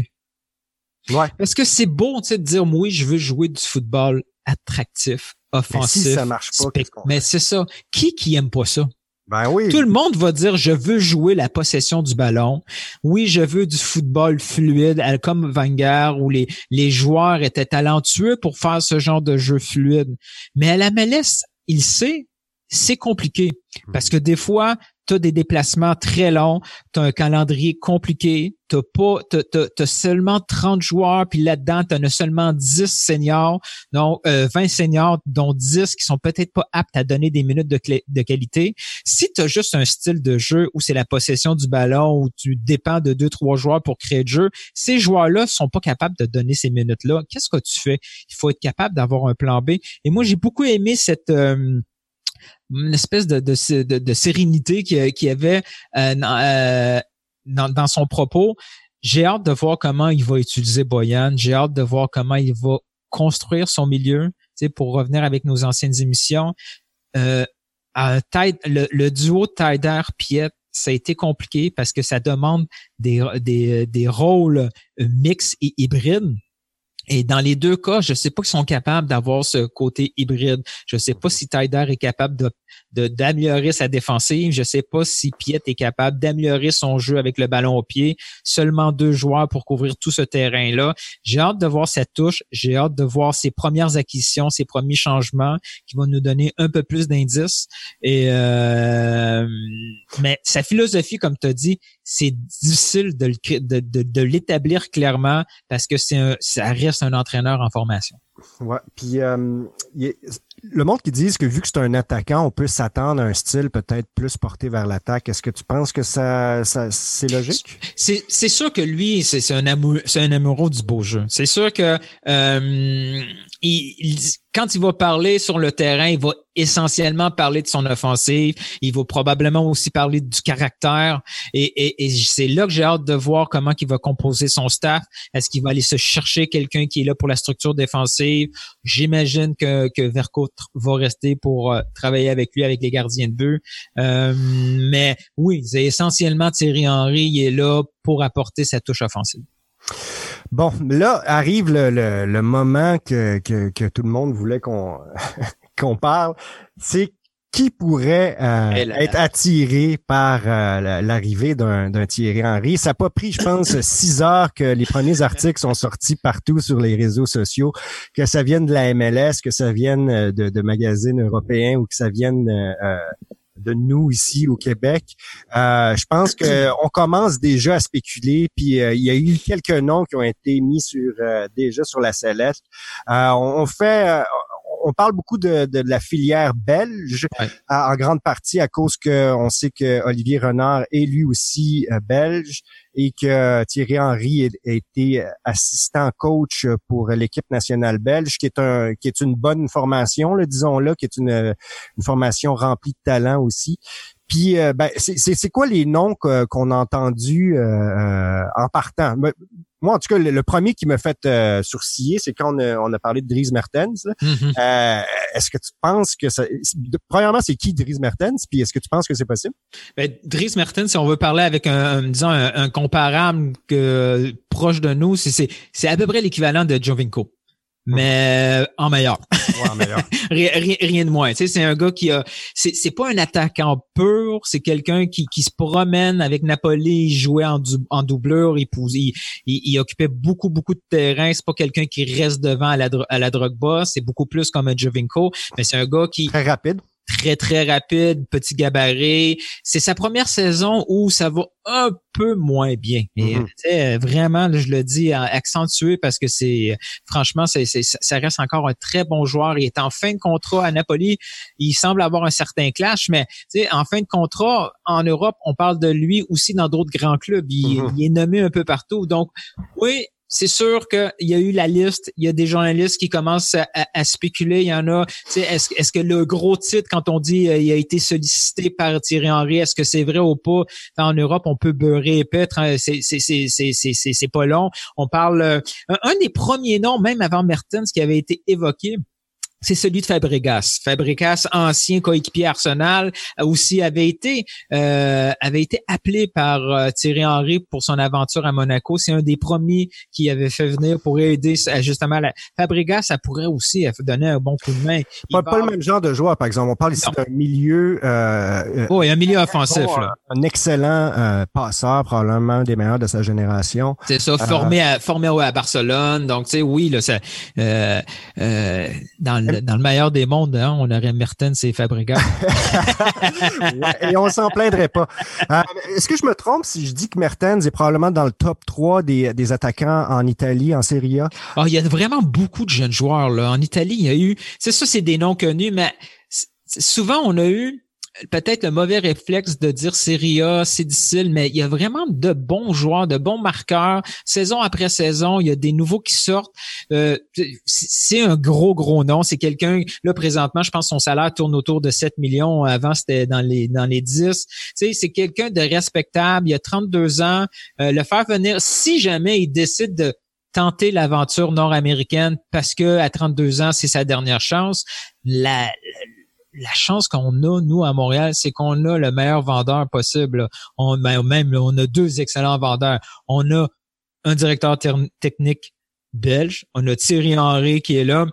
Ouais. Parce que c'est beau, tu sais, de dire, oui, je veux jouer du football attractif, offensif. Mais si ça marche pas, Mais c'est ça. Qui qui aime pas ça? Ben oui. Tout le monde va dire je veux jouer la possession du ballon. Oui, je veux du football fluide, comme Vanguard où les, les joueurs étaient talentueux pour faire ce genre de jeu fluide. Mais à la MLS, il sait, c'est compliqué. Parce mhm. que des fois, tu as des déplacements très longs, tu as un calendrier compliqué, tu pas t'as, seulement 30 joueurs, puis là-dedans, tu en as seulement 10 seniors, donc 20 euh, seniors, dont 10 qui sont peut-être pas aptes à donner des minutes de, qualité. Si tu as juste un style de jeu où c'est la possession du ballon, où tu dépends de deux, trois joueurs pour créer du jeu, ces joueurs-là sont pas capables de donner ces minutes-là. Qu'est-ce que tu fais? Il faut être capable d'avoir un plan B. Et moi, j'ai beaucoup aimé cette... Euh, une espèce de, de, de, sérénité qu'il y avait euh, euh, dans, dans, son propos. J'ai hâte de voir comment il va utiliser Boyan. J'ai hâte de voir comment il va construire son milieu. Pour revenir avec nos anciennes émissions, euh, le, le, duo Tider-Piet, ça a été compliqué parce que ça demande des, des, des rôles mix et hybrides. Et dans les deux cas, je ne sais pas qu'ils sont capables d'avoir ce côté hybride. Je ne sais pas si Tyder est capable d'améliorer sa défensive. Je ne sais pas si Piet est capable d'améliorer son jeu avec le ballon au pied. Seulement deux joueurs pour couvrir tout ce terrain-là. J'ai hâte de voir cette touche. J'ai hâte de voir ses premières acquisitions, ses premiers changements qui vont nous donner un peu plus d'indices. Euh, mais sa philosophie, comme tu as dit, c'est difficile de, de, de, de l'établir clairement parce que c'est un, ça reste un entraîneur en formation. Ouais. Puis euh, le monde qui dit que vu que c'est un attaquant, on peut s'attendre à un style peut-être plus porté vers l'attaque. Est-ce que tu penses que ça, ça c'est logique? C'est, c'est sûr que lui, c'est, c'est un amour, un amoureux du beau jeu. C'est sûr que euh, il, quand il va parler sur le terrain, il va essentiellement parler de son offensive. Il va probablement aussi parler du caractère. Et, et, c'est là que j'ai hâte de voir comment il va composer son staff. Est-ce qu'il va aller se chercher quelqu'un qui est là pour la structure défensive? J'imagine que, que Verco va rester pour euh, travailler avec lui, avec les gardiens de but. Euh, mais oui, c'est essentiellement Thierry Henry. Il est là pour apporter sa touche offensive. Bon, là arrive le, le, moment que, que, que, tout le monde voulait qu'on <laughs> qu'on parle. C'est qui pourrait euh, être attiré par euh, l'arrivée d'un Thierry Henry? Ça n'a pas pris, je pense, <laughs> six heures que les premiers articles sont sortis partout sur les réseaux sociaux, que ça vienne de la MLS, que ça vienne euh, de, de magazines européens ou que ça vienne de nous ici au Québec. Euh, je pense qu'on <clears throat> commence déjà à spéculer, puis euh, il y a eu quelques noms qui ont été mis sur euh, déjà sur la sellette. on fait on parle beaucoup de, de, la filière belge, en grande partie à cause que on sait que Olivier Renard est lui aussi euh, belge et que Thierry Henry a, été assistant coach pour l'équipe nationale belge, qui est un qui est une bonne formation, disons-là, qui est une, une formation remplie de talent aussi. Puis, euh, ben, c'est quoi les noms qu'on a entendus euh, en partant? Moi, en tout cas, le, premier qui m'a fait euh, sourciller, c'est quand on a, parlé de Dries Mertens. Mm-hmm. Euh, est-ce que tu penses que ça... Premièrement, c'est qui Dries Mertens? Puis est-ce que tu penses que c'est possible? Ben, Dries Mertens, si on veut parler avec un, disons, un, comparable que, proche de nous, c'est à peu près l'équivalent de Jovinko mais en meilleur. Ouais, en meilleur. <laughs> rien, de moins. Tu sais, c'est un gars qui a, c'est, c'est pas un attaquant pur, c'est quelqu'un qui, qui se promène avec Napoli, il jouait en, en doublure, il, il, il, occupait beaucoup, beaucoup de terrain. C'est pas quelqu'un qui reste devant à la, à la Drogba, c'est beaucoup plus comme un Jovinko, mais c'est un gars qui... Très rapide très, très rapide, petit gabarit. C'est sa première saison où ça va un peu moins bien. Et mm-hmm. vraiment, je le dis accentué parce que c'est franchement, c'est, ça reste encore un très bon joueur. Il est en fin de contrat à Napoli. Il semble avoir un certain clash, mais en fin de contrat, en Europe, on parle de lui aussi dans d'autres grands clubs. Il, mm-hmm. il est nommé un peu partout. Donc, oui, c'est sûr qu'il y a eu la liste, il y a des journalistes qui commencent à, spéculer, il y en a, est-ce est que le gros titre, quand on dit euh, il a été sollicité par Thierry Henry, est-ce que c'est vrai ou pas? En Europe, on peut beurrer et hein, c'est pas long. On parle, euh, un, des premiers noms, même avant Mertens, qui avait été évoqué, c'est celui de Fabregas. Fabregas, ancien coéquipier Arsenal, aussi avait été euh, avait été appelé par euh, Thierry Henry pour son aventure à Monaco. C'est un des premiers qui avait fait venir pour aider justement la... Fabregas. Ça pourrait aussi donner un bon coup de main. Pas, pas, le même genre de joueur, par exemple. On parle ici d'un milieu. Euh, oh, un milieu offensif. Là. Un excellent euh, passeur, probablement un des meilleurs de sa génération. C'est ça, formé à formé à Barcelone. Donc tu sais, oui, là, ça, dans le dans le meilleur des mondes, hein, on aurait Mertens et Fabregas. <laughs> et on s'en plaindrait pas. Euh, est-ce que je me trompe si je dis que Mertens est probablement dans le top 3 des, des attaquants en Italie, en Serie A? Ah, il y a vraiment beaucoup de jeunes joueurs. Là. En Italie, il y a eu... C'est ça, c'est des noms connus, mais souvent, on a eu peut-être le mauvais réflexe de dire Serie A, c'est difficile, mais il y a vraiment de bons joueurs, de bons marqueurs. Saison après saison, il y a des nouveaux qui sortent. Euh, c'est un gros, gros nom. C'est quelqu'un, là, présentement, je pense que son salaire tourne autour de 7 millions. Avant, c'était dans les dans les 10. Tu c'est quelqu'un de respectable. Il a 32 ans. Euh, le faire venir, si jamais il décide de tenter l'aventure nord-américaine parce que à 32 ans, c'est sa dernière chance, la la chance qu'on a, nous, à Montréal, c'est qu'on a le meilleur vendeur possible. On, ben, même, on a deux excellents vendeurs. On a un directeur technique belge. On a Thierry Henry qui est là.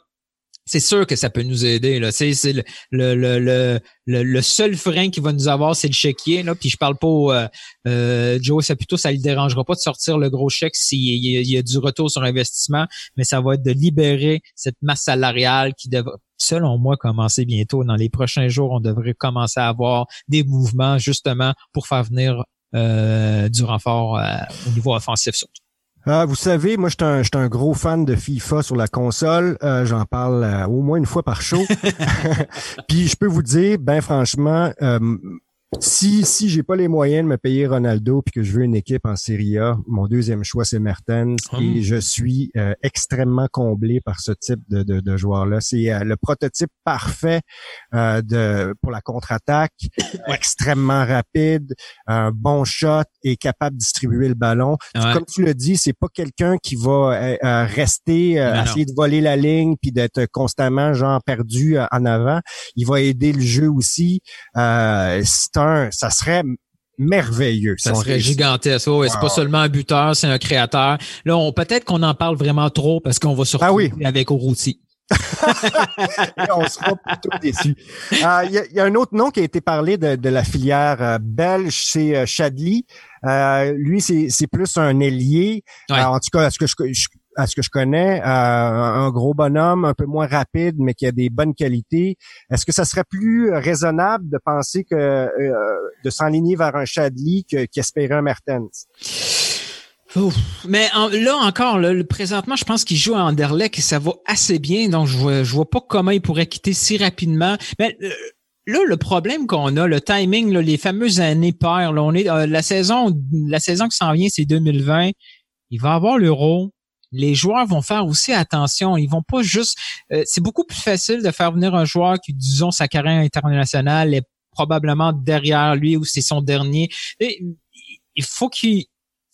C'est sûr que ça peut nous aider. C'est, le, le, le, le, seul frein qui va nous avoir, c'est le chéquier. Là. Puis je parle pas au, euh, euh Joe Saputo, ça ne dérangera pas de sortir le gros chèque s'il y, a du retour sur investissement, mais ça va être de libérer cette masse salariale qui devrait selon moi, commencer bientôt. Dans les prochains jours, on devrait commencer à avoir des mouvements justement pour faire venir euh, du renfort euh, au niveau offensif surtout. Euh, vous savez, moi, je suis un, un, gros fan de FIFA sur la console. Euh, j'en parle euh, au moins une fois par show. <laughs> <laughs> Puis je peux vous dire, ben franchement, si si j'ai pas les moyens de me payer Ronaldo puis que je veux une équipe en Serie A, mon deuxième choix c'est Mertens et hum. je suis euh, extrêmement comblé par ce type de, de, de joueur-là. C'est euh, le prototype parfait euh, de pour la contre-attaque, <coughs> extrêmement rapide, un bon shot et capable de distribuer le ballon. Comme tu le dis, c'est pas quelqu'un qui va rester essayer de voler la ligne puis d'être constamment genre perdu en avant. Il va aider le jeu aussi. c'est ça serait merveilleux. Ça serait gigantesque. C'est pas seulement un buteur, c'est un créateur. Là, on peut-être qu'on en parle vraiment trop parce qu'on va se ah retrouver avec Orouti. <laughs> on sera plutôt déçus. Euh, il y, a un autre nom qui a été parlé de, la filière euh, belge, c'est euh, Chadli. lui, c'est plus un ailier. en tout cas, ce que je, à ce que je connais, euh, un gros bonhomme, un peu moins rapide, mais qui a des bonnes qualités. Est-ce que ça serait plus raisonnable de penser que euh, de s'enligner vers un Chadli qu'espérer un Mertens? Mais là encore, là, présentement, je pense qu'il joue à Anderlecht et ça va assez bien. Donc, je vois, vois pas comment il pourrait quitter si rapidement. Mais euh, là, le problème qu'on a, le timing, les fameuses années paires, là, on est la saison, la saison qui s'en vient, c'est 2020. Il va avoir l'Euro les joueurs vont faire aussi attention. Ils vont pas juste. Euh, c'est beaucoup plus facile de faire venir un joueur qui, disons, sa carrière internationale est probablement derrière lui ou c'est son dernier. il faut qu'il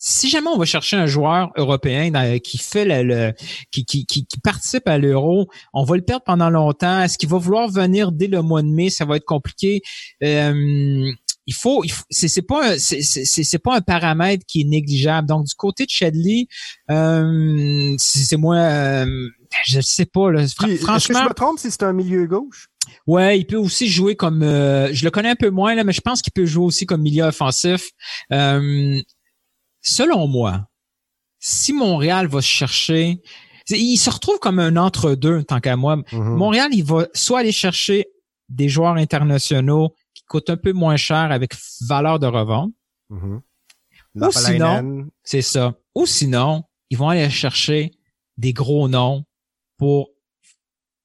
si jamais on va chercher un joueur européen qui fait le, qui, qui, qui, participe à l'euro, on va le perdre pendant longtemps. Est-ce qu'il va vouloir venir dès le mois de mai? Ça va être compliqué. Euh, il faut, c'est pas c'est pas un paramètre qui est négligeable. Donc du côté de Shadley, euh, c'est moi, euh, je sais pas là. franchement, que je me trompe si c'est un milieu gauche? Ouais, il peut aussi jouer comme, euh, je le connais un peu moins là, mais je pense qu'il peut jouer aussi comme milieu offensif. Euh, selon moi, si Montréal va se chercher, il se retrouve comme un entre-deux tant qu'à moi. Mm-hmm. Montréal, il va soit aller chercher des joueurs internationaux coûte un peu moins cher avec valeur de revente. Mm-hmm. Ou sinon, c'est ça. Ou sinon, ils vont aller chercher des gros noms pour,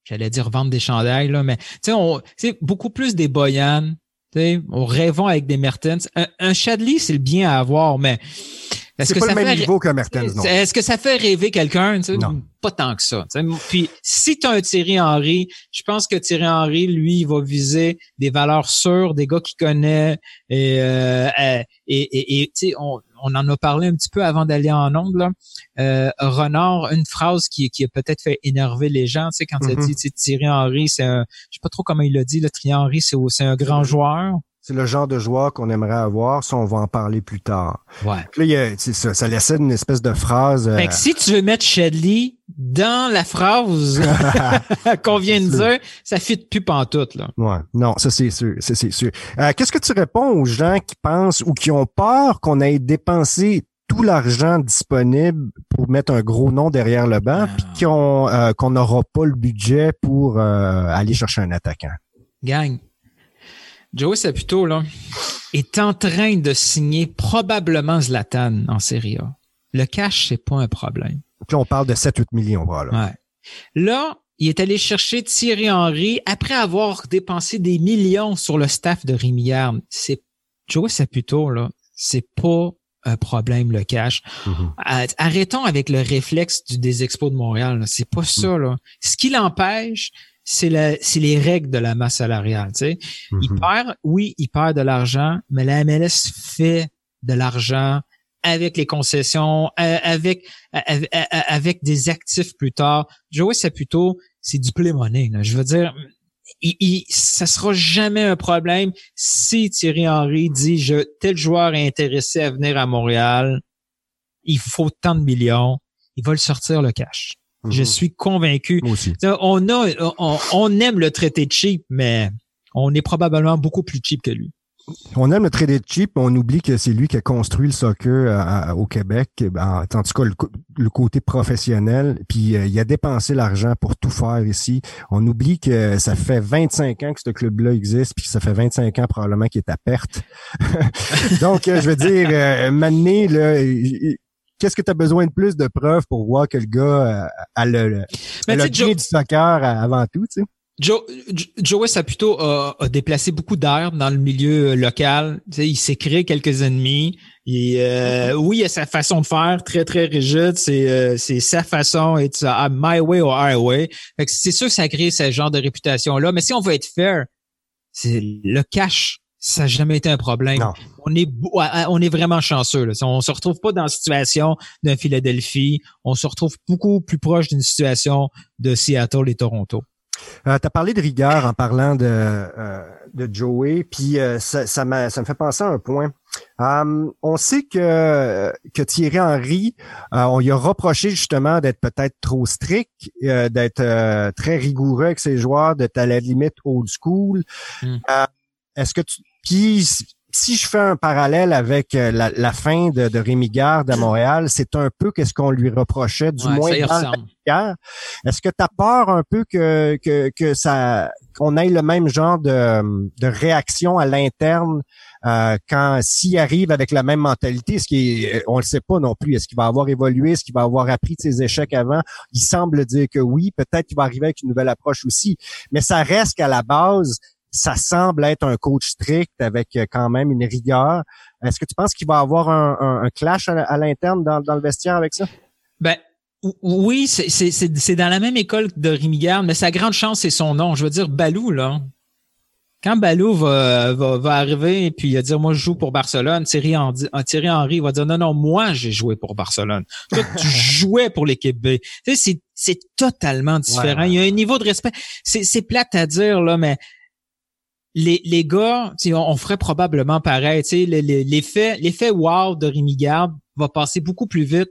j'allais dire vendre des chandails, là, mais tu sais, c'est beaucoup plus des Boyan. On rêvons avec des Mertens. Un, un Chadley, c'est le bien à avoir, mais est-ce que pas ça le même fait... niveau que Mertens, non. Est-ce que ça fait rêver quelqu'un? Non. Pas tant que ça. Puis si tu as un Thierry Henry, je pense que Thierry Henry, lui, il va viser des valeurs sûres, des gars qu'il connaît. Et, euh, et, et, et on, on en a parlé un petit peu avant d'aller en ongle. Euh, Renard, une phrase qui, qui a peut-être fait énerver les gens, tu quand il a mm-hmm. dit Thierry Henry, c'est un, je sais pas trop comment il l'a dit, le Thierry Henry, c'est un grand joueur. C'est le genre de joueur qu'on aimerait avoir, ça on va en parler plus tard. Ouais. Là, il y a, ça, ça laissait une espèce de phrase. Fait que si tu veux mettre Shedley dans la phrase <laughs> qu'on vient de dire, ça fit plus pantoute, là. Ouais. Non, ça c'est sûr. Ça, c'est sûr. Euh, qu'est-ce que tu réponds aux gens qui pensent ou qui ont peur qu'on ait dépensé tout l'argent disponible pour mettre un gros nom derrière le banc, puis ah. qu'on euh, qu'on n'aura pas le budget pour euh, aller chercher un attaquant? Gang, Joey Saputo, là, est en train de signer probablement Zlatan en Serie A. Le cash, c'est pas un problème. Puis on parle de 7-8 millions, voilà. Ouais. Là, il est allé chercher Thierry Henry après avoir dépensé des millions sur le staff de Rémi C'est Joey Saputo, là, c'est pas un problème le cash. Mm-hmm. Arrêtons avec le réflexe du, des expos de Montréal. C'est pas mm. ça. Là. Ce qui l'empêche, c'est c'est les règles de la masse salariale. Tu sais. Il mhm. perd, oui, il perd de l'argent, mais la MLS fait de l'argent avec les concessions, avec avec, des actifs plus tard. Joey plutôt c'est du play money. Je veux dire, il, il, ça sera jamais un problème si Thierry Henry dit je tel joueur est intéressé à venir à Montréal, il faut tant de millions, il va le sortir le cash. Je mhm. suis convaincu. On a, on, aime le traité cheap, mais on est probablement beaucoup plus cheap que lui. On aime le traité cheap, mais on oublie que c'est lui qui a construit le soccer au Québec, en, en tout cas le, côté professionnel, puis euh, il a dépensé l'argent pour tout faire ici. On oublie que ça fait 25 ans que ce club-là existe, puis ça fait 25 ans probablement qu'il est à perte. <laughs> Donc, euh, je veux dire, euh, Mané, là, qu'est-ce que tu as besoin de plus de preuves pour voir que le gars euh, a le, le, le du soccer avant tout, tu sais? Joe, Joe Saputo a, a déplacé beaucoup d'air dans le milieu local. Tu sais, il s'est créé quelques ennemis. Et, euh, oui, il a sa façon de faire, très, très rigide. C'est euh, c'est sa façon, et uh, my way or highway. c'est sûr que ça crée ce genre de réputation-là. Mais si on veut être fair, c'est le cash ça n'a jamais été un problème. On est on est vraiment chanceux. Là. On se retrouve pas dans la situation d'un Philadelphie. On se retrouve beaucoup plus proche d'une situation de Seattle et Toronto. Euh, tu as parlé de rigueur en parlant de, euh, de Joey, puis euh, ça, ça, ça me fait penser à un point. Um, on sait que, que Thierry Henry, euh, on lui a reproché justement d'être peut-être trop strict, d'être très rigoureux avec ses joueurs, d'être à la limite old school. Hmm. Est-ce que tu... Puis si je fais un parallèle avec euh, la, fin de, de, Rémi Garde à Montréal, c'est un peu qu'est-ce qu'on lui reprochait, du moins dans Est-ce que tu as peur un peu que, que, que ça qu'on ait le même genre de, de réaction à l'interne euh, quand s'il arrive avec la même mentalité, ce qui est, on le sait pas non plus, est-ce qu'il va avoir évolué, est-ce qu'il va avoir appris de ses échecs avant? Il semble dire que oui, peut-être qu'il va arriver avec une nouvelle approche aussi, mais ça reste qu'à la base, ça semble être un coach strict avec euh, quand même une rigueur. Est-ce que tu penses qu'il va avoir un, clash à, l'interne dans, le vestiaire avec ça? Ben, oui, c'est dans la même école de Rimigard, mais sa grande chance, c'est son nom. Je veux dire, Balou, là. Quand Balou va, va, arriver et puis il va dire moi je joue pour Barcelone, Thierry, Thierry Henry va dire non non moi j'ai joué pour Barcelone. Toi tu <laughs> jouais pour l'équipe B. Tu sais, c'est totalement différent. Il y a un niveau de respect. C'est plate à dire là, mais les, les gars, on, on ferait probablement pareil. L'effet l'effet wow de Rémi Garde va passer beaucoup plus vite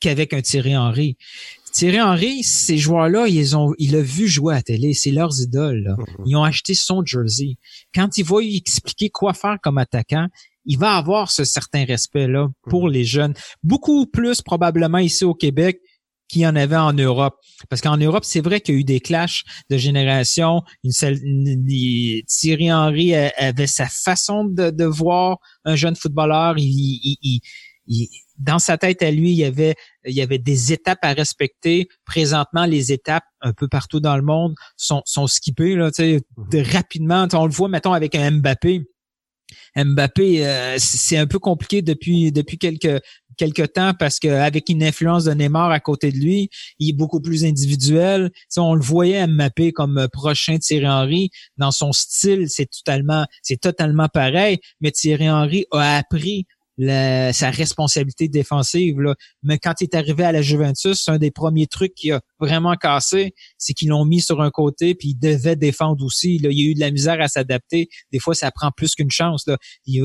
qu'avec un Thierry Henry. Thierry Henry, ces joueurs-là, ils ont, il a vu jouer à télé, c'est leurs idoles. Mm-hmm. Ils ont acheté son jersey. Quand il va lui expliquer quoi faire comme attaquant, il va avoir ce certain respect-là pour mm-hmm. les jeunes. Beaucoup plus probablement ici au Québec qu'il y en avait en Europe. Parce qu'en Europe, c'est vrai qu'il y a eu des clashs de génération. Une, Thierry Henry avait sa façon de, voir un jeune footballeur. Il, dans sa tête à lui, il y avait, il y avait des étapes à respecter. Présentement, les étapes un peu partout dans le monde sont, sont skippées là, de, mhm. rapidement. On le voit, mettons, avec un Mbappé. Mbappé, euh, c'est un peu compliqué depuis depuis quelques quelque temps parce qu'avec une influence de Neymar à côté de lui, il est beaucoup plus individuel. on le voyait Mbappé comme prochain Thierry Henry dans son style, c'est totalement c'est totalement pareil, mais Thierry Henry a appris sa responsabilité défensive. Là. Mais quand il est arrivé à la Juventus, un des premiers trucs qui a vraiment cassé, c'est qu'ils l'ont mis sur un côté, puis il devait défendre aussi. Il a eu de la misère à s'adapter. Des fois, ça prend plus qu'une chance.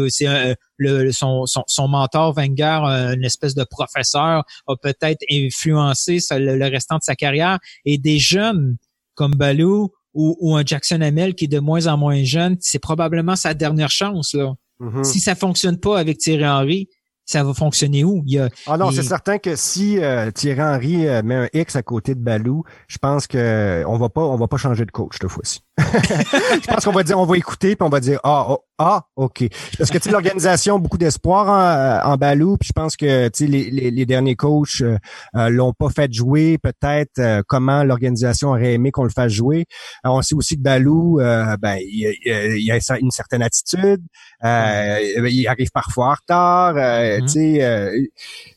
C'est le, son, son, son, mentor, Wenger, une espèce de professeur, a peut-être influencé le, restant de sa carrière. Et des jeunes comme Balou ou, ou un Jackson Hamel qui est de moins en moins jeune, c'est probablement sa dernière chance. Là. Mm-hmm. Si ça fonctionne pas avec Thierry Henry, ça va fonctionner où? Il y a, ah non, c'est certain que si euh, Thierry Henry euh, met un X à côté de Balou, je pense que on va pas on va pas changer de coach cette fois-ci. <laughs> je pense qu'on va dire on va écouter puis on va dire ah oh, ah, OK. Parce que tu sais, l'organisation a beaucoup d'espoir en, en Balou, puis je pense que tu sais, les, les, les, derniers coachs euh, euh, l'ont pas fait jouer, peut-être euh, comment l'organisation aurait aimé qu'on le fasse jouer. on sait aussi que Balou, ben, il, il, a une certaine attitude, il arrive parfois en retard. Mm-hmm. Tu sais,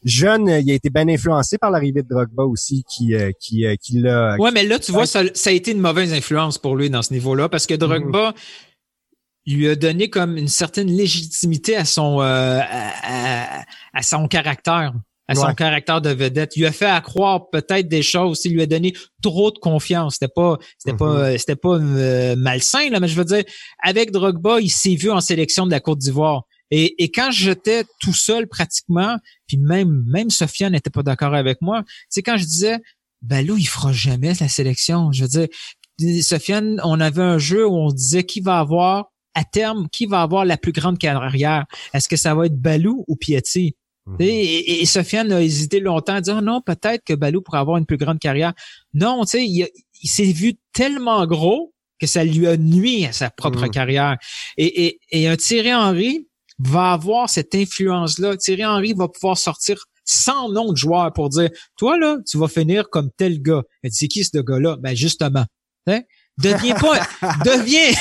jeune, il a été bien influencé par l'arrivée de Drogba aussi, qui qui qui l'a. Ouais, mais là, tu vois, ça, ça, a été une mauvaise influence pour lui dans ce niveau-là, parce que Drogba. Mm-hmm lui a donné comme une certaine légitimité à son euh, à, son caractère à son caractère de vedette. Il lui a fait accroire peut-être des choses. Il lui a donné trop de confiance. C'était pas, c'était pas, mm-hmm. c'était pas euh, malsain là, mais je veux dire, avec Drogba, il s'est vu en sélection de la Côte d'Ivoire. Et, et quand j'étais tout seul pratiquement, puis même même Sofiane n'était pas d'accord avec moi. C'est quand je disais, ben là, il fera jamais la sélection. Je veux dire, Sofiane, on avait un jeu où on disait qui va avoir à terme, qui va avoir la plus grande carrière? Est-ce que ça va être Balou ou Piatti? Mhm. Et, Sofiane a hésité longtemps à dire non, peut-être que Balou pourrait avoir une plus grande carrière. Non, tu sais, il, s'est vu tellement gros que ça lui a nuit à sa propre mhm. carrière. Et, et, un Thierry Henry va avoir cette influence-là. Thierry Henry va pouvoir sortir 100 noms de joueurs pour dire, toi, là, tu vas finir comme tel gars. Dit, c'est qui ce gars-là? Ben, justement. Hein? Deviens pas, <laughs> deviens,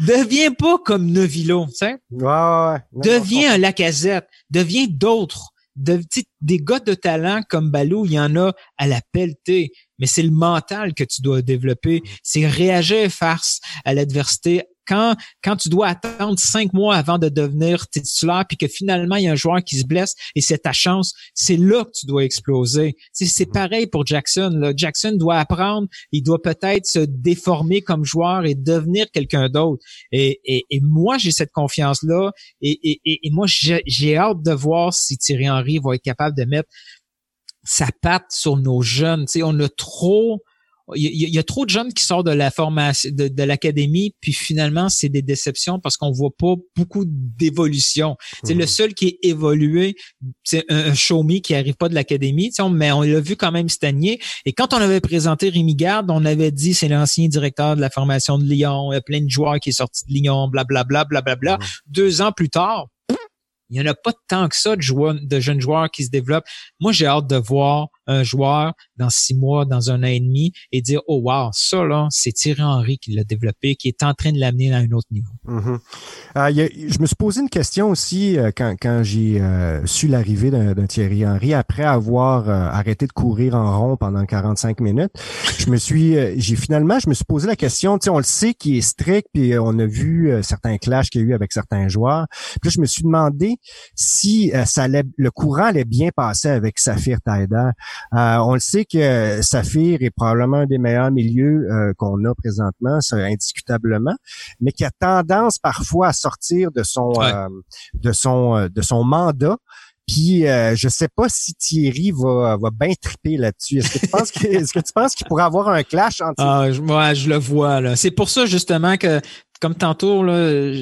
<laughs> deviens pas comme Novilo, tu sais. Ouais, ouais, Deviens un Lacazette. Deviens d'autres. De, des gars de talent comme Balou, il y en a à la pelletée. Mais c'est le mental que tu dois développer. C'est réagir face à l'adversité quand, quand tu dois attendre cinq mois avant de devenir titulaire, puis que finalement, il y a un joueur qui se blesse et c'est ta chance, c'est là que tu dois exploser. C'est, pareil pour Jackson. Là. Jackson doit apprendre, il doit peut-être se déformer comme joueur et devenir quelqu'un d'autre. Et, et, moi, j'ai cette confiance-là. Et, et, moi, j'ai, hâte de voir si Thierry Henry va être capable de mettre sa patte sur nos jeunes. sais, on a trop il y, a trop de jeunes qui sortent de la formation de, l'académie puis finalement c'est des déceptions parce qu'on voit pas beaucoup d'évolution c'est le mhm. seul qui est évolué c'est un, un qui arrive pas de l'académie mais on l'a vu quand même stagner et quand on avait présenté Rémi Garde on avait dit c'est l'ancien directeur de la formation de Lyon il y a plein de joueurs qui est sorti de Lyon blablabla blablabla bla, bla, bla. deux ans plus tard il y en a pas tant que ça de, joueurs, de jeunes joueurs qui se développent. Moi, j'ai hâte de voir un joueur dans six mois, dans un an et demi, et dire oh wow, ça là, c'est Thierry Henry qui l'a développé, qui est en train de l'amener à un autre niveau. Mm-hmm. Euh, je me suis posé une question aussi euh, quand, quand j'ai euh, su l'arrivée d'un Thierry Henry après avoir arrêté de courir en rond pendant 45 minutes. Je me suis, j'ai finalement, je me suis posé la question. Tu sais, on le sait qu'il est strict, puis on a vu certains clashs qu'il y a eu avec certains joueurs. Puis je me suis demandé si ça allait, le courant allait bien passer avec Saphir Taïda. Euh, on le sait que Saphir est probablement un des meilleurs milieux euh, qu'on a présentement, ça, indiscutablement, mais qui a tendance parfois à sortir de son euh, de son de son mandat. Puis je sais pas si Thierry va, va bien triper là-dessus. Est-ce que tu penses que <laughs> est-ce que tu penses qu'il pourrait avoir un clash entre ah, moi je le vois là. C'est pour ça justement que comme tantôt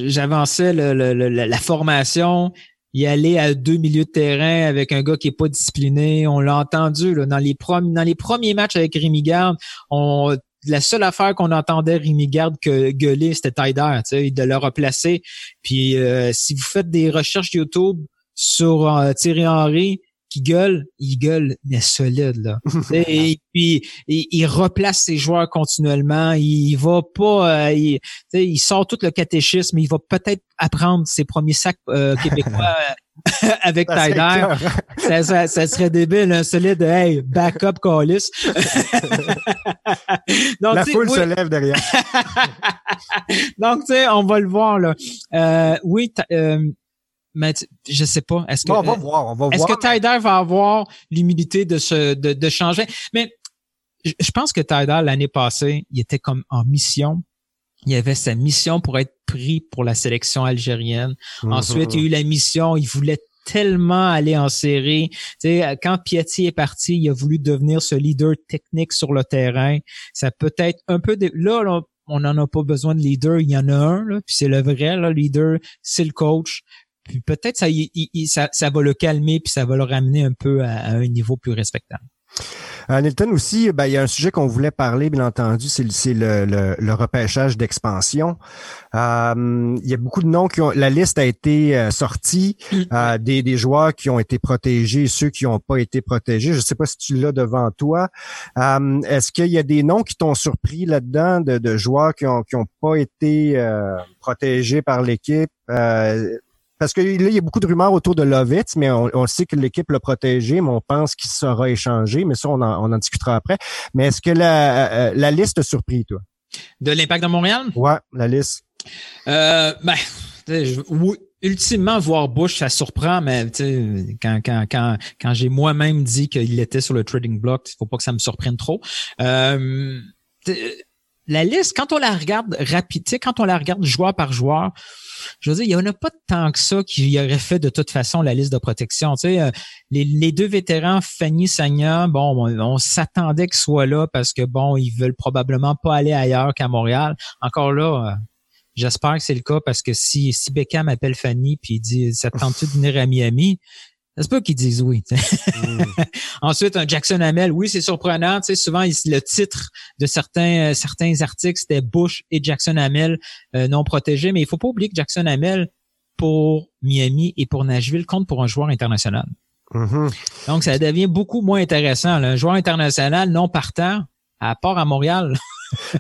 j'avançais la formation y aller à deux milieux de terrain avec un gars qui est pas discipliné. On l'a entendu là, dans les premiers matchs avec Rémi Garde, on la seule affaire qu'on entendait Rémi Garde que gueuler, c'était sais, de le replacer. Puis euh, si vous faites des recherches YouTube sur euh, Thierry Henry, qui gueule, il gueule, mais solide, là. <laughs> et puis, il, replace ses joueurs continuellement. Il va pas, euh, il, il, sort tout le catéchisme. Il va peut-être apprendre ses premiers sacs euh, québécois euh, <laughs> avec Tyler. Ça, ça, serait débile, un solide, hey, backup Callis. <laughs> La foule se lève derrière. Donc, tu sais, on va le voir, là. Euh, oui, mais je sais pas. Est-ce que on va voir, on va Est-ce que Tyder va avoir l'humilité de se de, de changer? Mais je pense que Tyder l'année passée, il était comme en mission. Il avait sa mission pour être pris pour la sélection algérienne. Mhm. Ensuite, il y a eu la mission, il voulait tellement aller en série. Tu sais, quand Piatti est parti, il a voulu devenir ce leader technique sur le terrain. Ça peut être un peu de... là, là on n'en a pas besoin de leader, il y en a un, là, puis c'est le vrai là, leader, c'est le coach. Puis peut-être ça, ça, ça, va le calmer puis ça va le ramener un peu à, un niveau plus respectable. Euh, Nilton aussi, ben, il y a un sujet qu'on voulait parler, bien entendu, c'est le, le, le, repêchage d'expansion. Euh, il y a beaucoup de noms qui ont. La liste a été euh, sortie euh, des, des joueurs qui ont été protégés, ceux qui n'ont pas été protégés. Je ne sais pas si tu l'as devant toi. Est-ce qu'il y a des noms qui t'ont surpris là-dedans de, de, joueurs qui ont qui ont pas été protégés par l'équipe? Parce que là, il y a beaucoup de rumeurs autour de Lovitz, mais on, sait que l'équipe l'a protégé, mais on pense qu'il sera échangé, mais ça, on en, discutera après. Mais est-ce que la, euh, la liste surpris, toi? De l'impact de Montréal? Ouais, la liste. Euh, ben, oui, ultimement, voir Bush, ça surprend, mais quand, quand, quand, quand j'ai moi-même dit qu'il était sur le trading block, il faut pas que ça me surprenne trop. Euh, la liste, quand on la regarde rapide, quand on la regarde joueur par joueur, je veux dire, il n'y en a pas tant que ça qui aurait fait de toute façon la liste de protection. Tu sais, euh, les, deux vétérans, Fanny Sagna, bon, on, s'attendait qu'ils soient là parce que bon, ils veulent probablement pas aller ailleurs qu'à Montréal. Encore là, euh, j'espère que c'est le cas parce que si, si Beckham appelle Fanny puis il dit ça tente de venir à Miami, c'est pas qu'ils disent oui. Mm. <laughs> Ensuite, un Jackson Hamel, oui, c'est surprenant. Tu sais, souvent, le titre de certains euh, certains articles, c'était Bush et Jackson Hamel euh, non protégés. Mais il faut pas oublier que Jackson Hamel, pour Miami et pour Nashville, compte pour un joueur international. Mhm. Donc, ça devient beaucoup moins intéressant. là. Un joueur international non partant, à part à Montréal,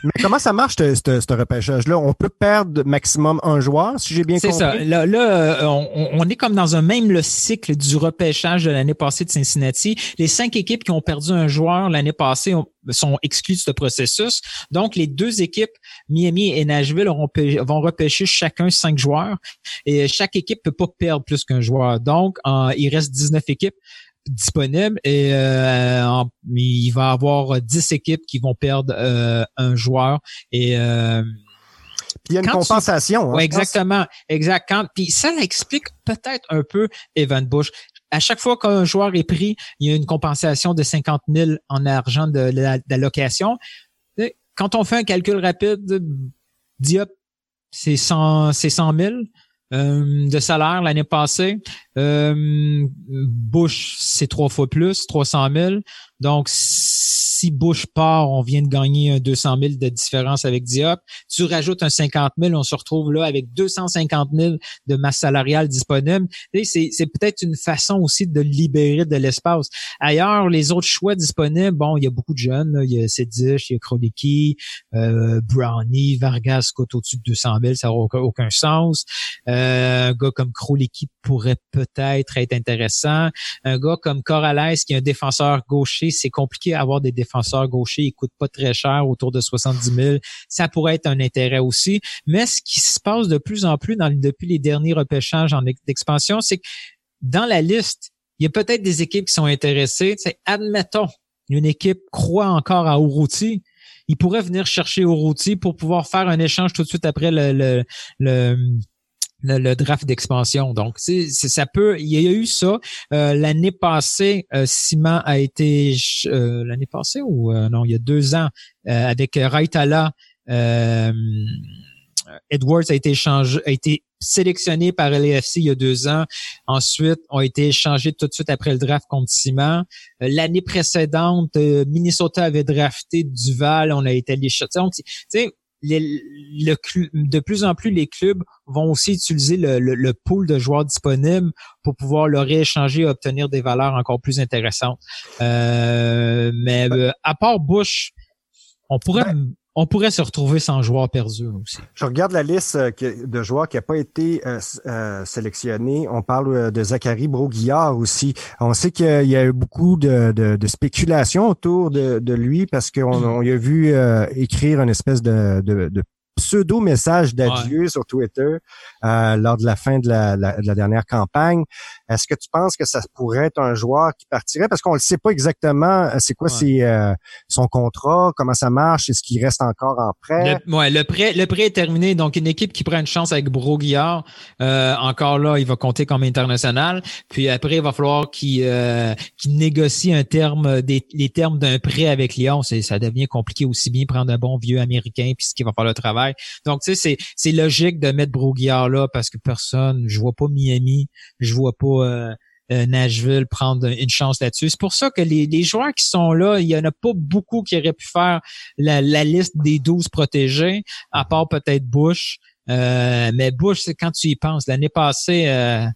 Mais comment ça marche, ce, repêchage-là? On peut perdre maximum un joueur, si j'ai bien C'est compris? ça. Là, là, euh, on, on est comme dans un même le cycle du repêchage de l'année passée de Cincinnati. Les cinq équipes qui ont perdu un joueur l'année passée ont- sont exclues de ce processus. Donc, les deux équipes, Miami et Nashville, auront vont repêcher chacun cinq joueurs. Et chaque équipe peut pas perdre plus qu'un joueur. Donc, il reste 19 équipes disponibles et euh, en- il va y avoir 10 équipes qui vont perdre euh, un joueur et euh, il y a une Quand tu- compensation. hein, exactement. Exact. Quand, puis ça explique peut-être un peu Evan Bush. À chaque fois qu'un joueur est pris, il y a une compensation de 50 000 en argent de. Tu sais, Quand on fait un calcul rapide, Diop, c'est 100, c'est 100 000 euh, de salaire l'année passée. Euh, Bush, c'est trois fois plus, 300 000. Donc, si Bush part, on vient de gagner un 200 000 de différence avec Diop. Tu rajoutes un 50 000, on se retrouve là avec 250 000 de masse salariale disponible. C'est c'est peut-être une façon aussi de libérer de l'espace. Ailleurs, les autres choix disponibles, bon, il y a beaucoup de jeunes. là. Il y a Sedish, il y a Krolicki, euh, Brownie, Vargas coûte au-dessus de 200 000, ça n'aura aucun, aucun sens. Euh, un gars comme Krolicki pourrait peut-être être intéressant. Un gars comme Corrales, qui est un défenseur gaucher, c'est compliqué à avoir des défenseurs gauchers. Ils coûtent pas très cher, autour de 70 000. Ça pourrait être un intérêt aussi. Mais ce qui se passe de plus en plus depuis les derniers repêchages en ex- d'expansion, c'est que dans la liste, il y a peut-être des équipes qui sont intéressées. Tu admettons, une équipe croit encore à Urruti. Il pourrait venir chercher Urruti pour pouvoir faire un échange tout de suite après le le, draft d'expansion. Donc, ça peut. Il y a eu ça Euh, l'année passée. Euh, Simon a été euh, l'année passée ou euh, non, il y a deux ans euh, avec Raitala. Euh, Edwards a été échangé, a été sélectionné par l'AFC il y a deux ans. Ensuite, ont été échangés tout de suite après le draft contre Simon. L'année précédente, Minnesota avait drafté Duval. On a été allé. Donc, tu sais, les- le clu- de plus en plus, les clubs vont aussi utiliser le, le, le pool de joueurs disponibles pour pouvoir le rééchanger et obtenir des valeurs encore plus intéressantes. Euh, mais euh, à part Bush, on pourrait on pourrait se retrouver sans joueur perdu aussi. Je regarde la liste euh, de joueurs qui n'a pas été euh, euh, sélectionnés. On parle euh, de Zachary Broguillard aussi. On sait qu'il y a eu beaucoup de, de, de spéculation autour de, de lui parce qu'on on y a vu euh, écrire une espèce de, de, de pseudo-message d'adieu sur Twitter euh, lors de la fin de la, la- de la dernière campagne. Est-ce que tu penses que ça pourrait être un joueur qui partirait? Parce qu'on ne sait pas exactement euh, c'est quoi Ouais. ses, euh, son contrat, comment ça marche, est-ce qu'il reste encore en prêt? Le, ouais, le prêt, le prêt est terminé. Donc, une équipe qui prend une chance avec Broguillard, euh, encore là, il va compter comme international. Puis après, il va falloir qu'il euh, négocie un terme, des, les termes d'un prêt avec Lyon. Ça devient compliqué aussi bien prendre un bon vieux américain puis ce qui va faire le travail. Donc, tu sais, c'est, c'est logique de mettre Broguillard là parce que personne, je vois pas Miami, je vois pas euh, euh, Nashville prendre une chance là-dessus. C'est pour ça que les, les joueurs qui sont là, il y en a pas beaucoup qui auraient pu faire la, la liste des 12 protégés, à part peut-être Bush. Euh, mais Bush, c'est quand tu y penses. L'année passée, euh,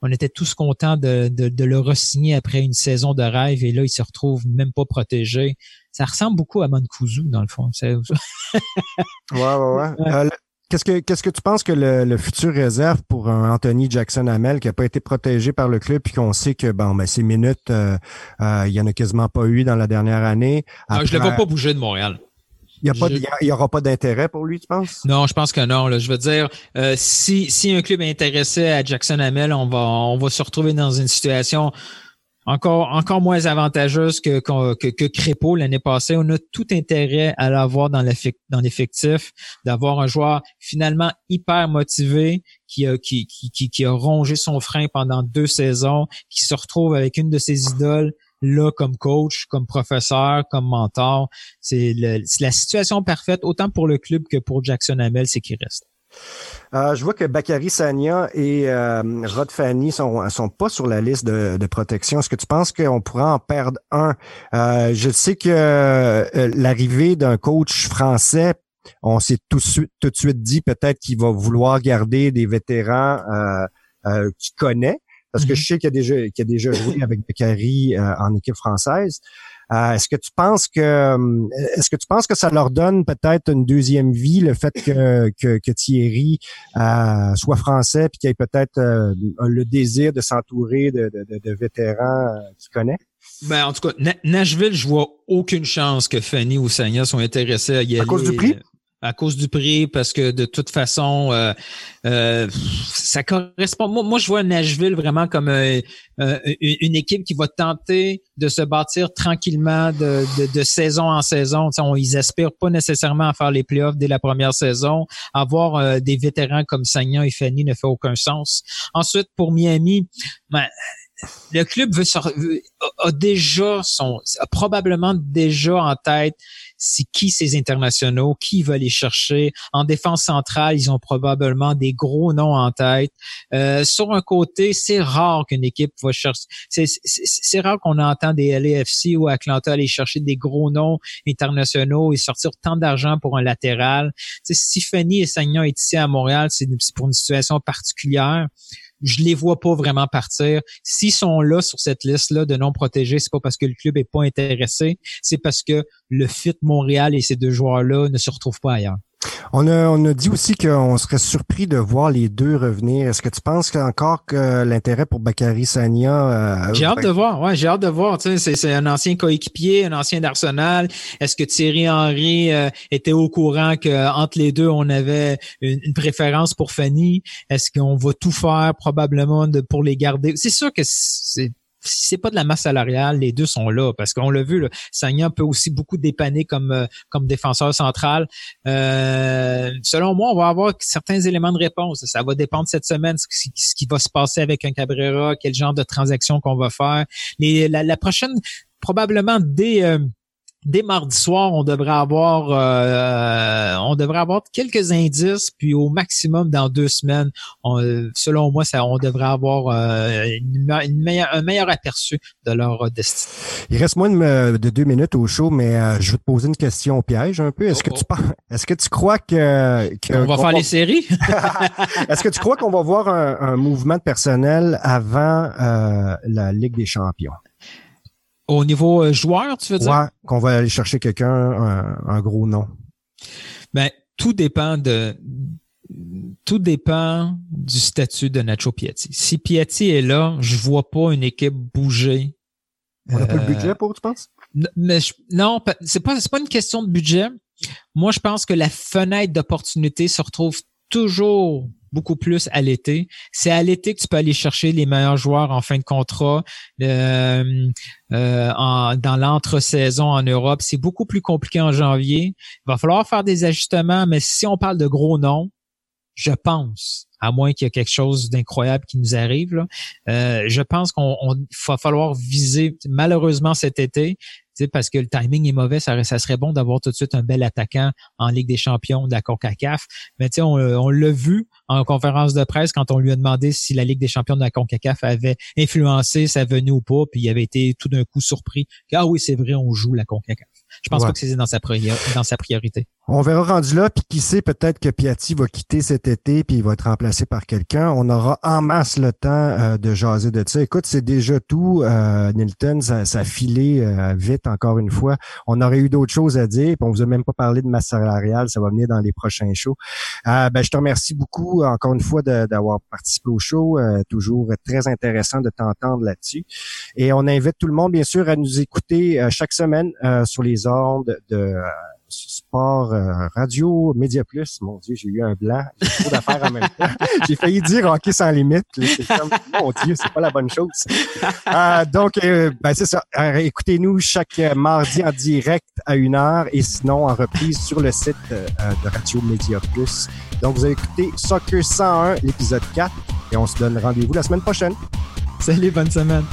on était tous contents de, de, de le re-signer après une saison de rêve et là, il se retrouve même pas protégé. Ça ressemble beaucoup à Mancuso, dans le fond. Ouais, ouais, ouais. <laughs> Euh, Qu'est-ce que qu'est-ce que tu penses que le, le futur réserve pour un Anthony Jackson Hamel qui a pas été protégé par le club puis qu'on sait que bon ben ses minutes euh, euh, il y en a quasiment pas eu dans la dernière année. Je le Après, vois pas bouger de Montréal. Il y a pas de- je- il y a- il y aura pas d'intérêt pour lui, tu penses? Non, je pense que non. Là. Je veux dire, euh, si, si un club est intéressé à Jackson Hamel, on va, on va se retrouver dans une situation encore, encore moins avantageuse que, que, que, que Crépeau l'année passée. On a tout intérêt à l'avoir dans l'effec- dans l'effectif, d'avoir un joueur finalement hyper motivé qui a, qui, qui, qui, a rongé son frein pendant deux saisons, qui se retrouve avec une de ses idoles là comme coach, comme professeur, comme mentor. C'est la situation parfaite, autant pour le club que pour Jackson Hamel, c'est qu'il reste. Euh, je vois que Bakary Sanya et euh, Rod Fanny sont sont pas sur la liste de, de protection. Est-ce que tu penses qu'on pourrait en perdre un? Euh, Je sais que euh, l'arrivée d'un coach français, on s'est tout, de suite- tout de suite dit peut-être qu'il va vouloir garder des vétérans qu'il connaît. parce que Mhm. je sais qu'il a déjà, qu'il a déjà joué avec euh, en équipe française. Euh, est-ce que tu penses que euh, est-ce que tu penses que ça leur donne peut-être une deuxième vie le fait que que, que Thierry euh, soit français puis qu'il ait peut-être euh, le désir de s'entourer de, de, de, de vétérans euh, qu'il connaît? Ben, en tout cas, Na- Nashville, je vois aucune chance que Fanny ou Sanya sont intéressés à y aller. À cause du prix? À cause du prix, parce que de toute façon, euh, euh, ça correspond. Moi, je vois Nashville vraiment comme euh, une équipe qui va tenter de se bâtir tranquillement de, saison en saison. Ils aspirent pas nécessairement à faire les playoffs dès la première saison. Avoir des vétérans comme Sagnan et Fanny ne fait aucun sens. Ensuite, pour Miami, ben, le club veut, a déjà son, a probablement déjà en tête c'est qui ces internationaux, qui va les chercher. En défense centrale, ils ont probablement des gros noms en tête. Euh, sur un côté, c'est rare qu'une équipe va chercher. C'est, rare qu'on entend des LAFC ou Atlanta aller chercher des gros noms internationaux et sortir tant d'argent pour un latéral. Tu sais, si Fanny et Sagnon est ici à Montréal, c'est pour une situation particulière je les vois pas vraiment partir. S'ils sont là sur cette liste-là de non protégés, c'est pas parce que le club est pas intéressé, c'est parce que le fit Montréal et ces deux joueurs-là ne se retrouvent pas ailleurs. On a, on a dit aussi qu'on serait surpris de voir les deux revenir. Est-ce que tu penses encore que l'intérêt pour Bakary Sania... euh, J'ai hâte ben, de voir, ouais, j'ai hâte de voir. C'est, c'est un ancien coéquipier, un ancien d'Arsenal. Est-ce que Thierry Henry euh, était au courant que entre les deux, on avait une, une préférence pour Fanny? Est-ce qu'on va tout faire probablement de, pour les garder? C'est sûr que c'est si c'est pas de la masse salariale, les deux sont là parce qu'on l'a vu. Là, Sagnan peut aussi beaucoup dépanner comme euh, comme défenseur central. Euh, selon moi, on va avoir certains éléments de réponse. Ça va dépendre cette semaine ce, qui- ce qui va se passer avec un Cabrera, quel genre de transaction qu'on va faire. La, la prochaine, probablement dès euh, dès mardi soir, on devrait avoir euh, on devrait avoir quelques indices, puis au maximum dans deux semaines, on- euh, selon moi, ça, on devrait avoir euh, une me- une meilleure- un meilleur aperçu de leur euh, destinée. Il reste moins de, deux minutes au show, mais euh, je vais te poser une question au piège un peu. Est-ce Oh, que tu penses, est-ce que tu crois que, que- On va faire les séries? <laughs> est-ce que tu crois qu'on va voir un, un mouvement de personnel avant euh, la Ligue des Champions? Au niveau euh, joueur, tu veux dire? Ouais, qu'on va aller chercher quelqu'un, un, un gros nom. Ben, tout dépend de tout dépend du statut de Nacho Piatti. Si Piatti est là, je vois pas une équipe bouger. On n'a pas le Euh, budget pour, tu penses? Mais je- non, c'est pas c'est pas une question de budget. Moi, je pense que la fenêtre d'opportunité se retrouve toujours beaucoup plus à l'été. C'est à l'été que tu peux aller chercher les meilleurs joueurs en fin de contrat euh, euh, dans l'entre-saison en Europe. C'est beaucoup plus compliqué en janvier. Il va falloir faire des ajustements, mais si on parle de gros noms, je pense, à moins qu'il y ait quelque chose d'incroyable qui nous arrive, euh, je pense qu'on on- va falloir viser malheureusement cet été, sais, parce que le timing est mauvais, ça, ça serait bon d'avoir tout de suite un bel attaquant en Ligue des champions de la CONCACAF. Mais tu sais, on, on l'a vu en conférence de presse quand on lui a demandé si la Ligue des champions de la CONCACAF avait influencé sa venue ou pas, puis il avait été tout d'un coup surpris. Ah oui, c'est vrai, on joue la CONCACAF. Je pense Ouais. pas que c'est dans sa, priori- dans sa priorité. On verra rendu là, puis qui sait, peut-être que Piatti va quitter cet été, puis il va être remplacé par quelqu'un. On aura en masse le temps euh, de jaser de ça. Écoute, c'est déjà tout, euh, Nilton, ça, ça filé euh, vite encore une fois. On aurait eu d'autres choses à dire, puis on vous a même pas parlé de masse salariale, ça va venir dans les prochains shows. Ben, je te remercie beaucoup, encore une fois, d'avoir participé au show. Toujours très intéressant de t'entendre là-dessus. Et on invite tout le monde, bien sûr, à nous écouter chaque semaine sur les ondes de Sport euh, Radio Média Plus. Mon Dieu, j'ai eu un blanc. J'ai trop d'affaires en même temps. <laughs> J'ai failli dire hockey sans limite. mon Dieu, c'est pas la bonne chose. Euh, donc, euh, ben, c'est ça. Euh, Écoutez-nous chaque euh, mardi en direct à une heure et sinon en reprise sur le site euh, de Radio Média Plus. Donc, vous avez écouté Soccer 101, l'épisode 4 et on se donne rendez-vous la semaine prochaine. Salut, bonne semaine.